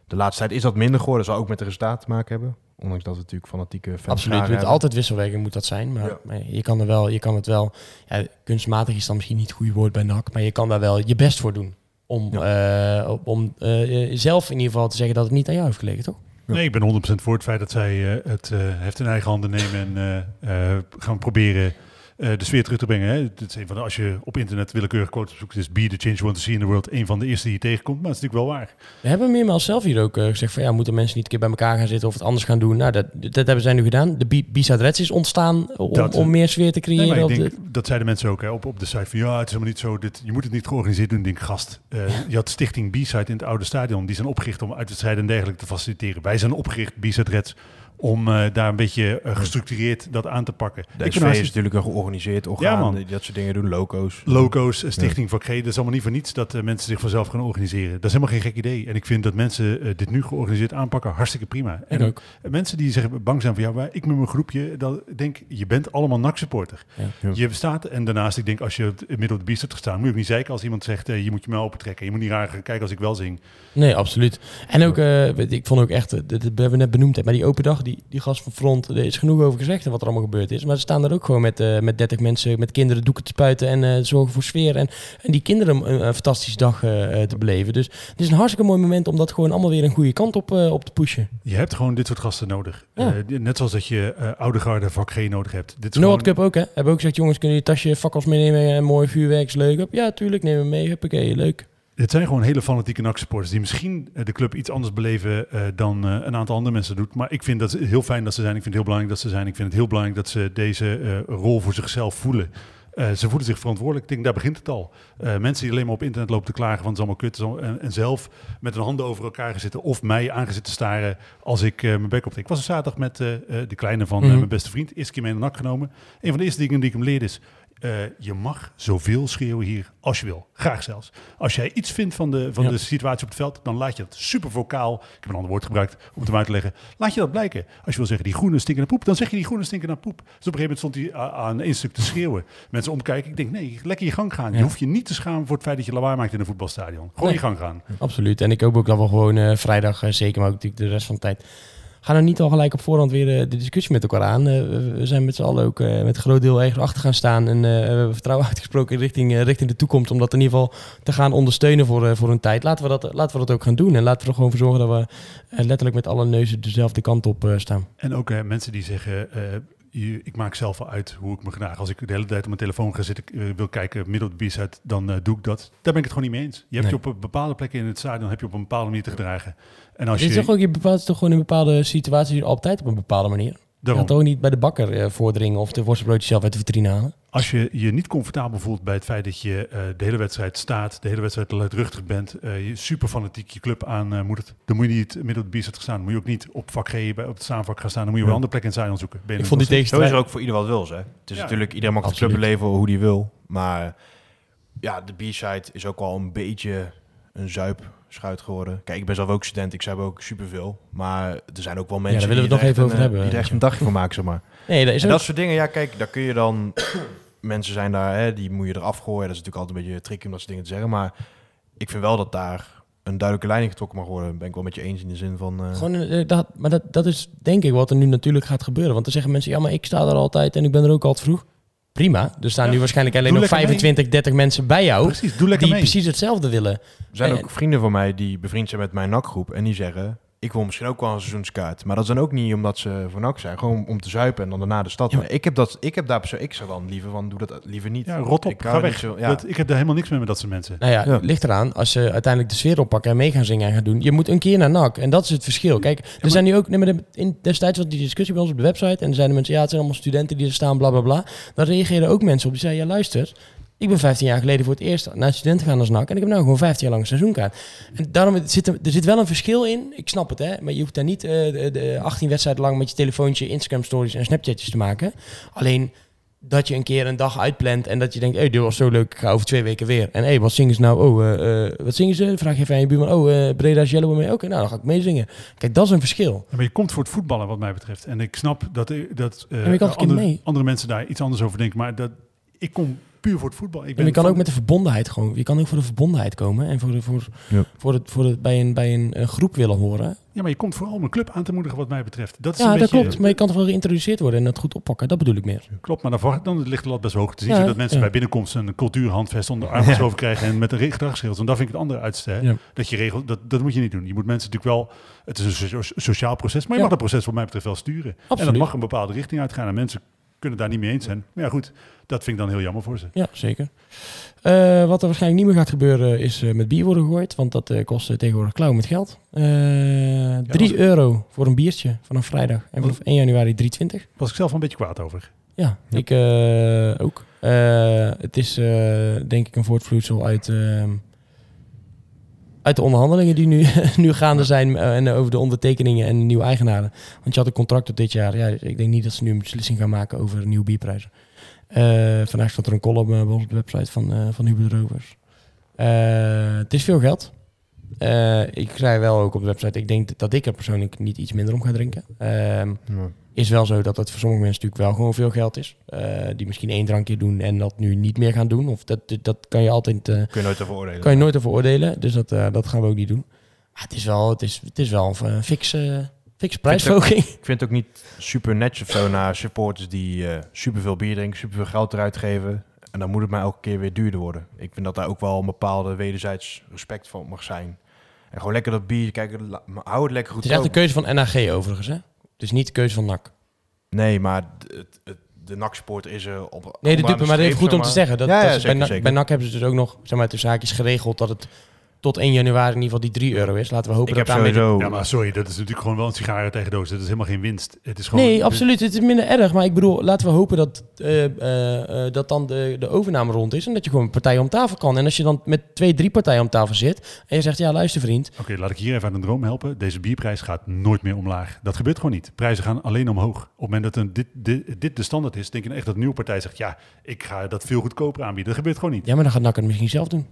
de laatste tijd is dat minder geworden. Dat zal ook met de resultaten te maken hebben. Ondanks dat we natuurlijk fanatieke fans Absoluut, het hebben. altijd wisselwerking moet dat zijn. Maar, Ja. maar je kan er wel, je kan het wel, ja, kunstmatig is dan misschien niet het goede woord bij NAC, maar je kan daar wel je best voor doen. Om, eh, om eh, zelf in ieder geval te zeggen dat het niet aan jou heeft gelegen, toch? Nee, ik ben 100% voor het feit dat zij eh, het eh, heft in eigen handen nemen en eh, eh, gaan proberen eh, de sfeer terug te brengen. Hè. Het is een van de, als je op internet willekeurig quotes zoekt, is be the change you want to see in the world een van de eerste die je tegenkomt. Maar het is natuurlijk wel waar. We hebben meermaals zelf hier ook eh, gezegd van ja, moeten mensen niet een keer bij elkaar gaan zitten of het anders gaan doen. Nou, dat, dat hebben zij nu gedaan. De B- B-side Reds is ontstaan om, Dat, eh, om meer sfeer te creëren. de- dat zeiden mensen ook hè, op, op de site van ja, het is helemaal niet zo. Dit, je moet het niet georganiseerd doen. Denk, gast, eh, je had Stichting B-Side in het oude stadion. Die zijn opgericht om uitwedstrijden en dergelijke te faciliteren. Wij zijn opgericht, B-Side Reds, om eh, daar een beetje eh, gestructureerd dat aan te pakken. De Ik SV ben is natuurlijk een georganiseerd orgaan Ja, man. dat soort dingen doen. Loco's. Loco's, eh, Stichting Vak G, dat is allemaal niet voor niets dat mensen zich vanzelf gaan organiseren. Dat is helemaal geen gek idee. En ik vind dat mensen dit nu georganiseerd aanpakken hartstikke prima. En ook. mensen die zeggen bang zijn van ja, maar ik met mijn groepje, dat ik denk je bent allemaal NAC-supporter. Ja. Ja. Je bestaat en daarnaast, ik denk als je het middel op de biest hebt gestaan, moet je ook niet zeiken als iemand zegt je moet je mij opentrekken. Je moet niet raar gaan kijken als ik wel zing. Nee, absoluut. En ook, eh, weet- ik vond ook echt, dat hebben we net benoemd, hè, maar die open dag, die, die gast van Front, er is genoeg over gezegd en wat er allemaal gebeurd is. Maar ze staan er ook gewoon met, eh, met 30 mensen, met kinderen doeken te spuiten en eh, zorgen voor sfeer. En, en die kinderen een, een fantastische dag eh, te beleven. Dus het is een hartstikke mooi moment om dat gewoon allemaal weer een goede kant op, op te pushen. Je hebt gewoon dit soort gasten nodig. Ja. Die- net zoals dat je oude garde vak G nodig hebt. Dit is gewoon- Cup ook, hè? Hebben ook gezegd, jongens, kunnen jullie tasje fakkels meenemen en mooi vuurwerk is leuk. Ja, tuurlijk, nemen we mee. Huppakee, leuk. Het zijn gewoon hele fanatieke NAC-supporters die misschien eh, de club iets anders beleven eh, dan eh, een aantal andere mensen doet. Maar ik vind dat heel fijn dat ze zijn. Ik vind het heel belangrijk dat ze zijn. Ik vind het heel belangrijk dat ze deze rol voor zichzelf voelen. Ze voelen zich verantwoordelijk. Ik denk, daar begint het al. Mensen die alleen maar op internet lopen te klagen van het is allemaal kut. En, en zelf met hun handen over elkaar gaan zitten of mij aangezitten te staren als ik mijn bek op. Ik was een zaterdag met de kleine van Mhm. mijn beste vriend. Eerste keer mee naar NAC genomen. Een van de eerste dingen die ik hem leerde is... eh, je mag zoveel schreeuwen hier als je wil. Graag zelfs. Als jij iets vindt van de, van Ja. de situatie op het veld, dan laat je dat super vocaal. Ik heb een ander woord gebruikt om het hem uit te leggen. Laat je dat blijken. Als je wil zeggen die groene stinken naar poep, dan zeg je die groene stinken naar poep. Dus op een gegeven moment stond hij a- aan één stuk te schreeuwen. Mensen omkijken. Ik denk nee, lekker je gang gaan. Je hoeft je niet te schamen voor het feit dat je lawaai maakt in een voetbalstadion. Gewoon Nee. je gang gaan. Absoluut. En ik hoop ook dat we gewoon eh, vrijdag, eh, zeker, maar ook natuurlijk de rest van de tijd. Ga nou niet al gelijk op voorhand weer eh, de discussie met elkaar aan. Eh, we- zijn met z'n allen ook eh, met groot deel ergens achter gaan staan. En we hebben vertrouwen uitgesproken richting, richting de toekomst. Om dat in ieder geval te gaan ondersteunen voor, voor een tijd. Laten we, dat, laten we dat ook gaan doen. En laten we er gewoon voor zorgen dat we letterlijk met alle neuzen dezelfde kant op staan. En ook mensen die zeggen, je- ik maak zelf uit hoe ik me gedraag. Als ik de hele tijd op mijn telefoon ga zitten, eh, wil kijken, middel de uit, dan eh, doe ik dat. Daar ben ik het gewoon niet mee eens. Je hebt Nee. je op bepaalde plekken in het stadion heb je op een bepaalde manier te gedragen. En als Het is je, toch ook, je bepaalt toch gewoon in bepaalde situaties altijd op een bepaalde manier. Je gaat toch niet bij de bakker eh, voordringen of de worstenbroodjes zelf uit de vitrine halen. als je je niet comfortabel voelt bij het feit dat je eh, de hele wedstrijd staat, de hele wedstrijd luidruchtig bent, eh, je super fanatiek je club aan eh, moet het, dan moet je niet middel de bierset gaan staan. Dan moet je ook niet op vak G, bij, op het staanvak gaan staan. Dan moet je wel Ja. een andere plek in het stadion zoeken. Ben je Ik vond die steeds- Zo is er tegenstrijd... ook voor ieder wat wil, hè. Het is Ja. natuurlijk, iedereen mag de Absoluut. club beleven hoe die wil. Maar ja, de B-side is ook wel een beetje een zuipschuit geworden. Kijk, ik ben zelf ook student, ik zuip ook superveel. Maar er zijn ook wel mensen daar willen we die nog even over een, hebben, eh, Die er echt een dagje van maken, zeg maar. Nee, dat is En ook... dat soort dingen, ja, kijk, daar kun je dan... mensen zijn daar, hè, die moet je eraf gooien. Dat is natuurlijk altijd een beetje tricky om dat soort dingen te zeggen. Maar ik vind wel dat daar een duidelijke leiding getrokken mag worden. Ben ik wel met je eens in de zin van... eh, Gewoon, eh, dat, maar dat, dat is denk ik wat er nu natuurlijk gaat gebeuren. Want dan zeggen mensen, ja, maar ik sta er altijd en ik ben er ook altijd vroeg. Prima. Er staan Ja. nu waarschijnlijk alleen Doe nog lekker mee. 25, 30 mensen bij jou. Precies, doe lekker Die mee. precies hetzelfde willen. Er zijn En- ook vrienden van mij die bevriend zijn met mijn NAC-groep. En die zeggen, ik wil misschien ook wel een seizoenskaart. Maar dat is dan ook niet omdat ze voor NAC zijn. Gewoon om te zuipen en dan daarna de stad. Ja, maar- ik, heb dat, ik heb daar perso- ik zou dan liever van, doe dat liever niet. Ja, rot op, Ik ga weg. zo- ja. Dat, ik heb daar helemaal niks mee met dat soort mensen. Nou ja, Ja. ligt eraan. Als ze uiteindelijk de sfeer oppakken en mee gaan zingen en gaan doen. Je moet een keer naar NAC. En dat is het verschil. Kijk, er zijn nu ook... Nee, maar de- in, destijds was die discussie bij ons op de website. En er zeiden mensen, ja, het zijn allemaal studenten die er staan, bla, bla, bla. Dan reageerden ook mensen op. Die zeiden, ja, luister... Ik ben 15 jaar geleden voor het eerst naar studenten gaan als NAC. En ik heb nou gewoon 15 jaar lang een seizoenkaart. En daarom zit er, er zit wel een verschil in. Ik snap het, hè. Maar je hoeft daar niet eh, de, de 18 wedstrijden lang met je telefoontje Instagram stories en Snapchatjes te maken. Alleen dat je een keer een dag uitplant en dat je denkt, hey, dit was zo leuk, ik ga over twee weken weer. En hey, wat zingen ze nou? Oh, eh, eh, wat zingen ze? Vraag je even aan je buurman. Oh, eh Breda's Yellow mee. Oké, nou dan ga ik meezingen. Kijk, dat is een verschil. Ja, maar je komt voor het voetballen wat mij betreft. En ik snap dat, dat keer andere, andere mensen daar iets anders over denken. Maar dat, ik kom puur voor het voetbal. Ik En ben je kan van- ook met de verbondenheid gewoon. Je kan ook voor de verbondenheid komen en voor, de, voor, Ja. voor, het, voor het, bij, een, bij een, een groep willen horen. Ja, maar je komt vooral om een club aan te moedigen wat mij betreft. Dat is Ja, een dat beetje, klopt. Maar je kan toch wel geïntroduceerd worden en dat goed oppakken. Dat bedoel ik meer. Klopt, maar dan, dan ligt de lat best hoog. Het is niet Ja, dat mensen ja. bij binnenkomst een cultuurhandvest onder de arm geschoven krijgen en met een gedragsregels. En dat vind ik het andere. Ja. Dat je regelt, dat, dat moet je niet doen. Je moet mensen natuurlijk wel, het is een so- sociaal proces, maar je Ja. mag dat proces wat mij betreft wel sturen. En dat mag een bepaalde richting uitgaan. En mensen kunnen daar niet mee eens zijn. Maar ja goed, dat vind ik dan heel jammer voor ze. Ja, zeker. Eh, wat er waarschijnlijk niet meer gaat gebeuren is eh, met bier worden gegooid. Want dat eh, kost tegenwoordig klauw met geld. Eh 3 als- euro voor een biertje vanaf vrijdag. En vanaf 1 januari 3,20. was ik zelf een beetje kwaad over. Ja, ik ook. Het is denk ik een voortvloeisel uit, ehm, uit de onderhandelingen die nu, nu gaande zijn eh, en over de ondertekeningen en nieuwe eigenaren. Want je had een contract tot dit jaar. Ja, ik denk niet dat ze nu een beslissing gaan maken over nieuwe bierprijzen. Eh, vandaag stond er een column eh, op de website van, eh van Hubert Rovers. Eh, het is veel geld. Eh, ik zei wel ook op de website, ik denk dat ik er persoonlijk niet iets minder om ga drinken. Ehm. Is wel zo dat het voor sommige mensen natuurlijk wel gewoon veel geld is. Eh, die misschien één drankje doen en dat nu niet meer gaan doen. Of dat, dat kan je altijd eh, Kun je nooit over oordelen. kan je nooit over oordelen. Dus dat, eh, dat gaan we ook niet doen. Maar het is wel, het is, het is wel een fikse, fikse prijsverhoging. Ik vind het ook niet super netjes of zo naar supporters die eh superveel bier drinken, superveel geld eruit geven. En dan moet het mij elke keer weer duurder worden. Ik vind dat daar ook wel een bepaalde wederzijds respect van mag zijn. En gewoon lekker dat bier, kijk, hou het lekker goed. Het is echt een keuze van NAG overigens. Hè? Is niet de keuze van NAC. Nee, maar het, het, de NAC-supporter is er op. Nee, de dupe, maar dat is goed om te zeggen. Dat, Ja, bij, NAC, bij NAC hebben ze dus ook nog, zeg maar, tussen haakjes geregeld dat het tot 1 januari in ieder geval die 3 euro is. Laten we hopen Ik dat heb daarmee... sowieso... Ja, maar sorry, dat is natuurlijk gewoon wel een sigaren tegen doos. Dat is helemaal geen winst. Het is gewoon, Nee, absoluut. Het is minder erg. Maar ik bedoel, laten we hopen dat, eh, eh, eh, dat dan de, de overname rond is. En dat je gewoon partijen om tafel kan. En als je dan met twee, drie partijen om tafel zit. En je zegt, ja luister vriend. Oké, laat ik hier even aan een droom helpen. Deze bierprijs gaat nooit meer omlaag. Dat gebeurt gewoon niet. Prijzen gaan alleen omhoog. Op het moment dat een, dit, dit, dit de standaard is, denk je echt dat een nieuwe partij zegt... ja, ik ga dat veel goedkoper aanbieden. Dat gebeurt gewoon niet. Ja, maar dan gaat NAC het misschien zelf doen.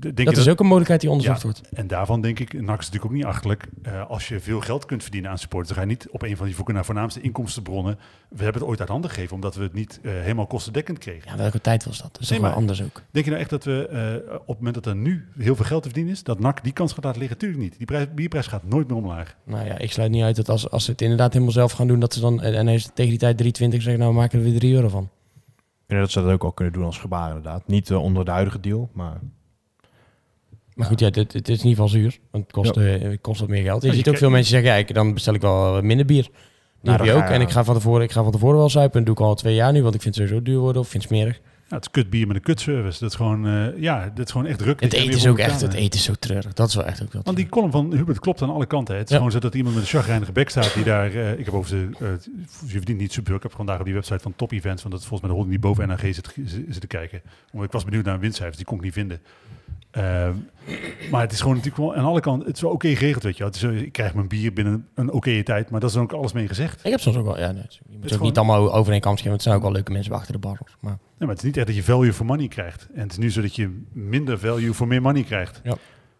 Denk dat je is ook een mogelijkheid die onderzocht Ja. wordt. En daarvan denk ik, NAC is natuurlijk ook niet achterlijk. Eh, als je veel geld kunt verdienen aan supporters, dan ga je niet op een van die voor- voornaamste inkomstenbronnen. We hebben het ooit uit handen gegeven, omdat we het niet eh, helemaal kostendekkend kregen. Ja, welke tijd was dat? Dat is Nee, toch wel maar- anders ook. Denk je nou echt dat we eh, op het moment dat er nu heel veel geld te verdienen is, dat NAC die kans gaat laten liggen? Tuurlijk niet. Die prijs, bierprijs gaat nooit meer omlaag. Nou ja, ik sluit niet uit dat als, als ze het inderdaad helemaal zelf gaan doen, dat ze dan, en hij is tegen die tijd 3,20 zeggen, nou we maken er weer 3 euro van. Ik denk dat ze dat ook al kunnen doen als gebaar inderdaad. Niet onder de huidige deal, maar... Maar goed, ja, dit, het is in ieder geval zuur. Want het kost, eh, kost wat meer geld. Je Ja, je ziet ook veel mensen zeggen, ja, dan bestel ik wel wat minder bier. Die Nou, ook. En ik ga, van tevoren, ik ga van tevoren wel zuipen. En doe ik al twee jaar nu, want ik vind het sowieso duur worden of vind het smerig. Ja, het is kut bier met een kutservice. Dat is gewoon, eh, ja, dat is gewoon echt druk. Het dat eten is ook echt, het eh. eten is zo treurig. Dat is wel echt ook wel Want die column van Hubert klopt aan alle kanten. hè. Het is Ja. gewoon zo dat iemand met een chagrijnige bek staat die daar... eh, ik heb over de... eh, je verdient niet super. Ik heb vandaag op die website van Top Events, want dat is volgens mij de holding die boven NAG zit, zit, zit te kijken. Omdat ik was benieuwd naar winstcijfers, die kon ik niet vinden. Ehm, maar het is gewoon natuurlijk wel aan alle kanten... Het is wel oké geregeld, weet je wel. Het is, ik krijg mijn bier binnen een oké tijd, maar dat is dan ook alles mee gezegd. Ik heb soms ook wel, ja, nee, je moet ook gewoon- niet allemaal over één kam scheren. want Het zijn ook wel leuke mensen achter de bar. Maar Nee, maar het is niet echt dat je value for money krijgt. En het is nu zo dat je minder value voor meer money krijgt.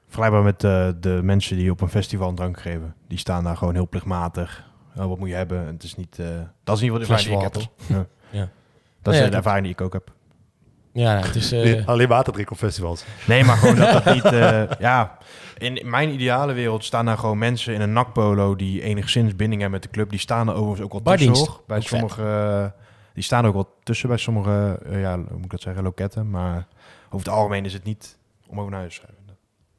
Vergelijkbaar met eh, de mensen die op een festival een drank geven. Die staan daar gewoon heel plichtmatig. Oh, wat moet je hebben? En het is niet... eh, dat is in ieder geval de Flesje ervaring die ik heb. Ja. Ja. Dat is Ja, de ervaring die ik ook heb. Ja, het is... eh, Alleen water drinken op festivals. Nee, maar gewoon dat dat niet... eh, ja, in mijn ideale wereld staan daar gewoon mensen in een nakpolo... die enigszins binding hebben met de club. Die staan er overigens ook wel tussen, hoor. Bij Ook sommige... eh, die staan ook wel tussen bij sommige, ja, hoe moet ik dat zeggen, loketten. Maar over het algemeen is het niet om over naar huis te schrijven.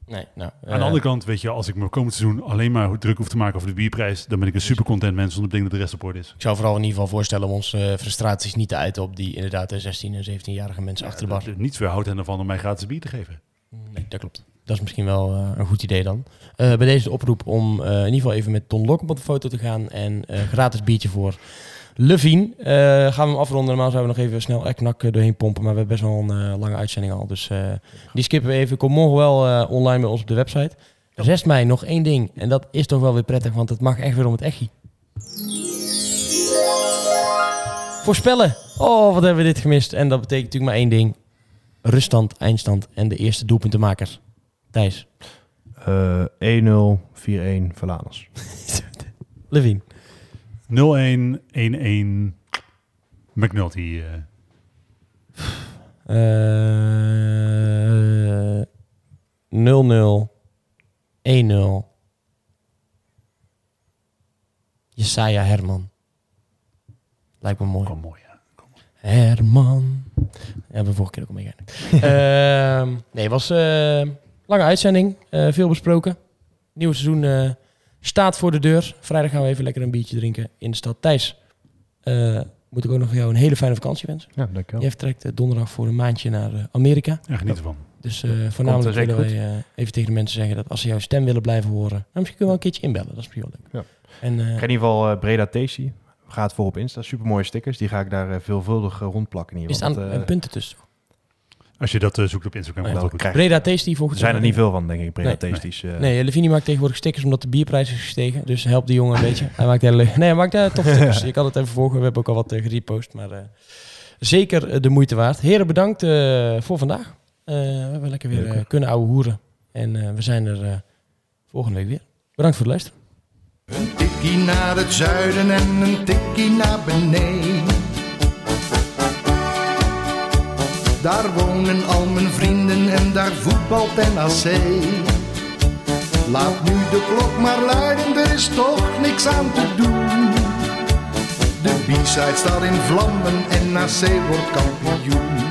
Nee, nou... Aan de eh, andere kant, weet je, als ik me komend seizoen alleen maar druk hoef te maken over de bierprijs, dan ben ik een super content mens zonder betekent dat de rest op orde is. Ik zou vooral in ieder geval voorstellen om onze eh, frustraties niet te uiten op die inderdaad de 16 en 17-jarige mensen achter de bar. Niets weerhoudt hen ervan om mij gratis bier te geven. Nee, dat klopt. Dat is misschien wel eh, een goed idee dan. Eh, bij deze de oproep om eh, in ieder geval even met Ton Lok op de foto te gaan. En gratis biertje voor Levine. Gaan we hem afronden. Normaal zouden we nog even snel eknak doorheen pompen. Maar we hebben best wel een lange uitzending al. Dus die skippen we even. Komt morgen wel online bij ons op de website. 6 mei nog één ding. En dat is toch wel weer prettig. Want het mag echt weer om het echi. Voorspellen. Oh, wat hebben we dit gemist. En dat betekent natuurlijk maar één ding. Ruststand, eindstand en de eerste doelpuntenmaker. Thijs. Eh 1-0, 4-1, Verlaners. Levine. 0-1, 1-1, McNulty. eh. Eh 0-0. 1-0. Jesaja Herman. Lijkt me mooi. Kom mooi, ja. Herman. Ja, hebben we vorige keer ook al meegegaan. Ehm nee, was eh lange uitzending. eh, veel besproken. Nieuwe seizoen eh, staat voor de deur. Vrijdag gaan we even lekker een biertje drinken in de stad. Thijs, eh, moet ik ook nog voor jou een hele fijne vakantie wensen. Ja, dankjewel. Jij vertrekt donderdag voor een maandje naar Amerika. Ja, geniet ervan. Dus voornamelijk willen wij even tegen de mensen zeggen dat als ze jouw stem willen blijven horen, nou, misschien kunnen we wel een keertje inbellen. Dat is misschien wel leuk. Ja. En in ieder geval Breda Tasty. Gaat voor op Insta. Super mooie stickers. Die ga ik daar veelvuldig rondplakken. In is geval. aan Want, punten tussen. Als je dat eh, zoekt op Instagram, ja. Breda Tasty volgens er zijn er niet veel van, denk ik. Breda Nee. Tasties. eh. Nee, Levini maakt tegenwoordig stickers omdat de bierprijs is gestegen. Dus help die jongen een beetje. Hij maakt hele leuke... Nee, hij maakt uh, toffe stickers. Je kan het even volgen. We hebben ook al wat uh, gerepost. Maar uh, zeker de moeite waard. Heren, bedankt uh, voor vandaag. we hebben lekker weer uh, kunnen ouwe hoeren. En we zijn er uh, volgende week weer. Bedankt voor het luisteren. Een tikkie naar het zuiden en een tikkie naar beneden. Daar wonen al mijn vrienden en daar voetbalt NAC. Laat nu de klok maar luiden, er is toch niks aan te doen. De B-side staat in vlammen en NAC wordt kampioen.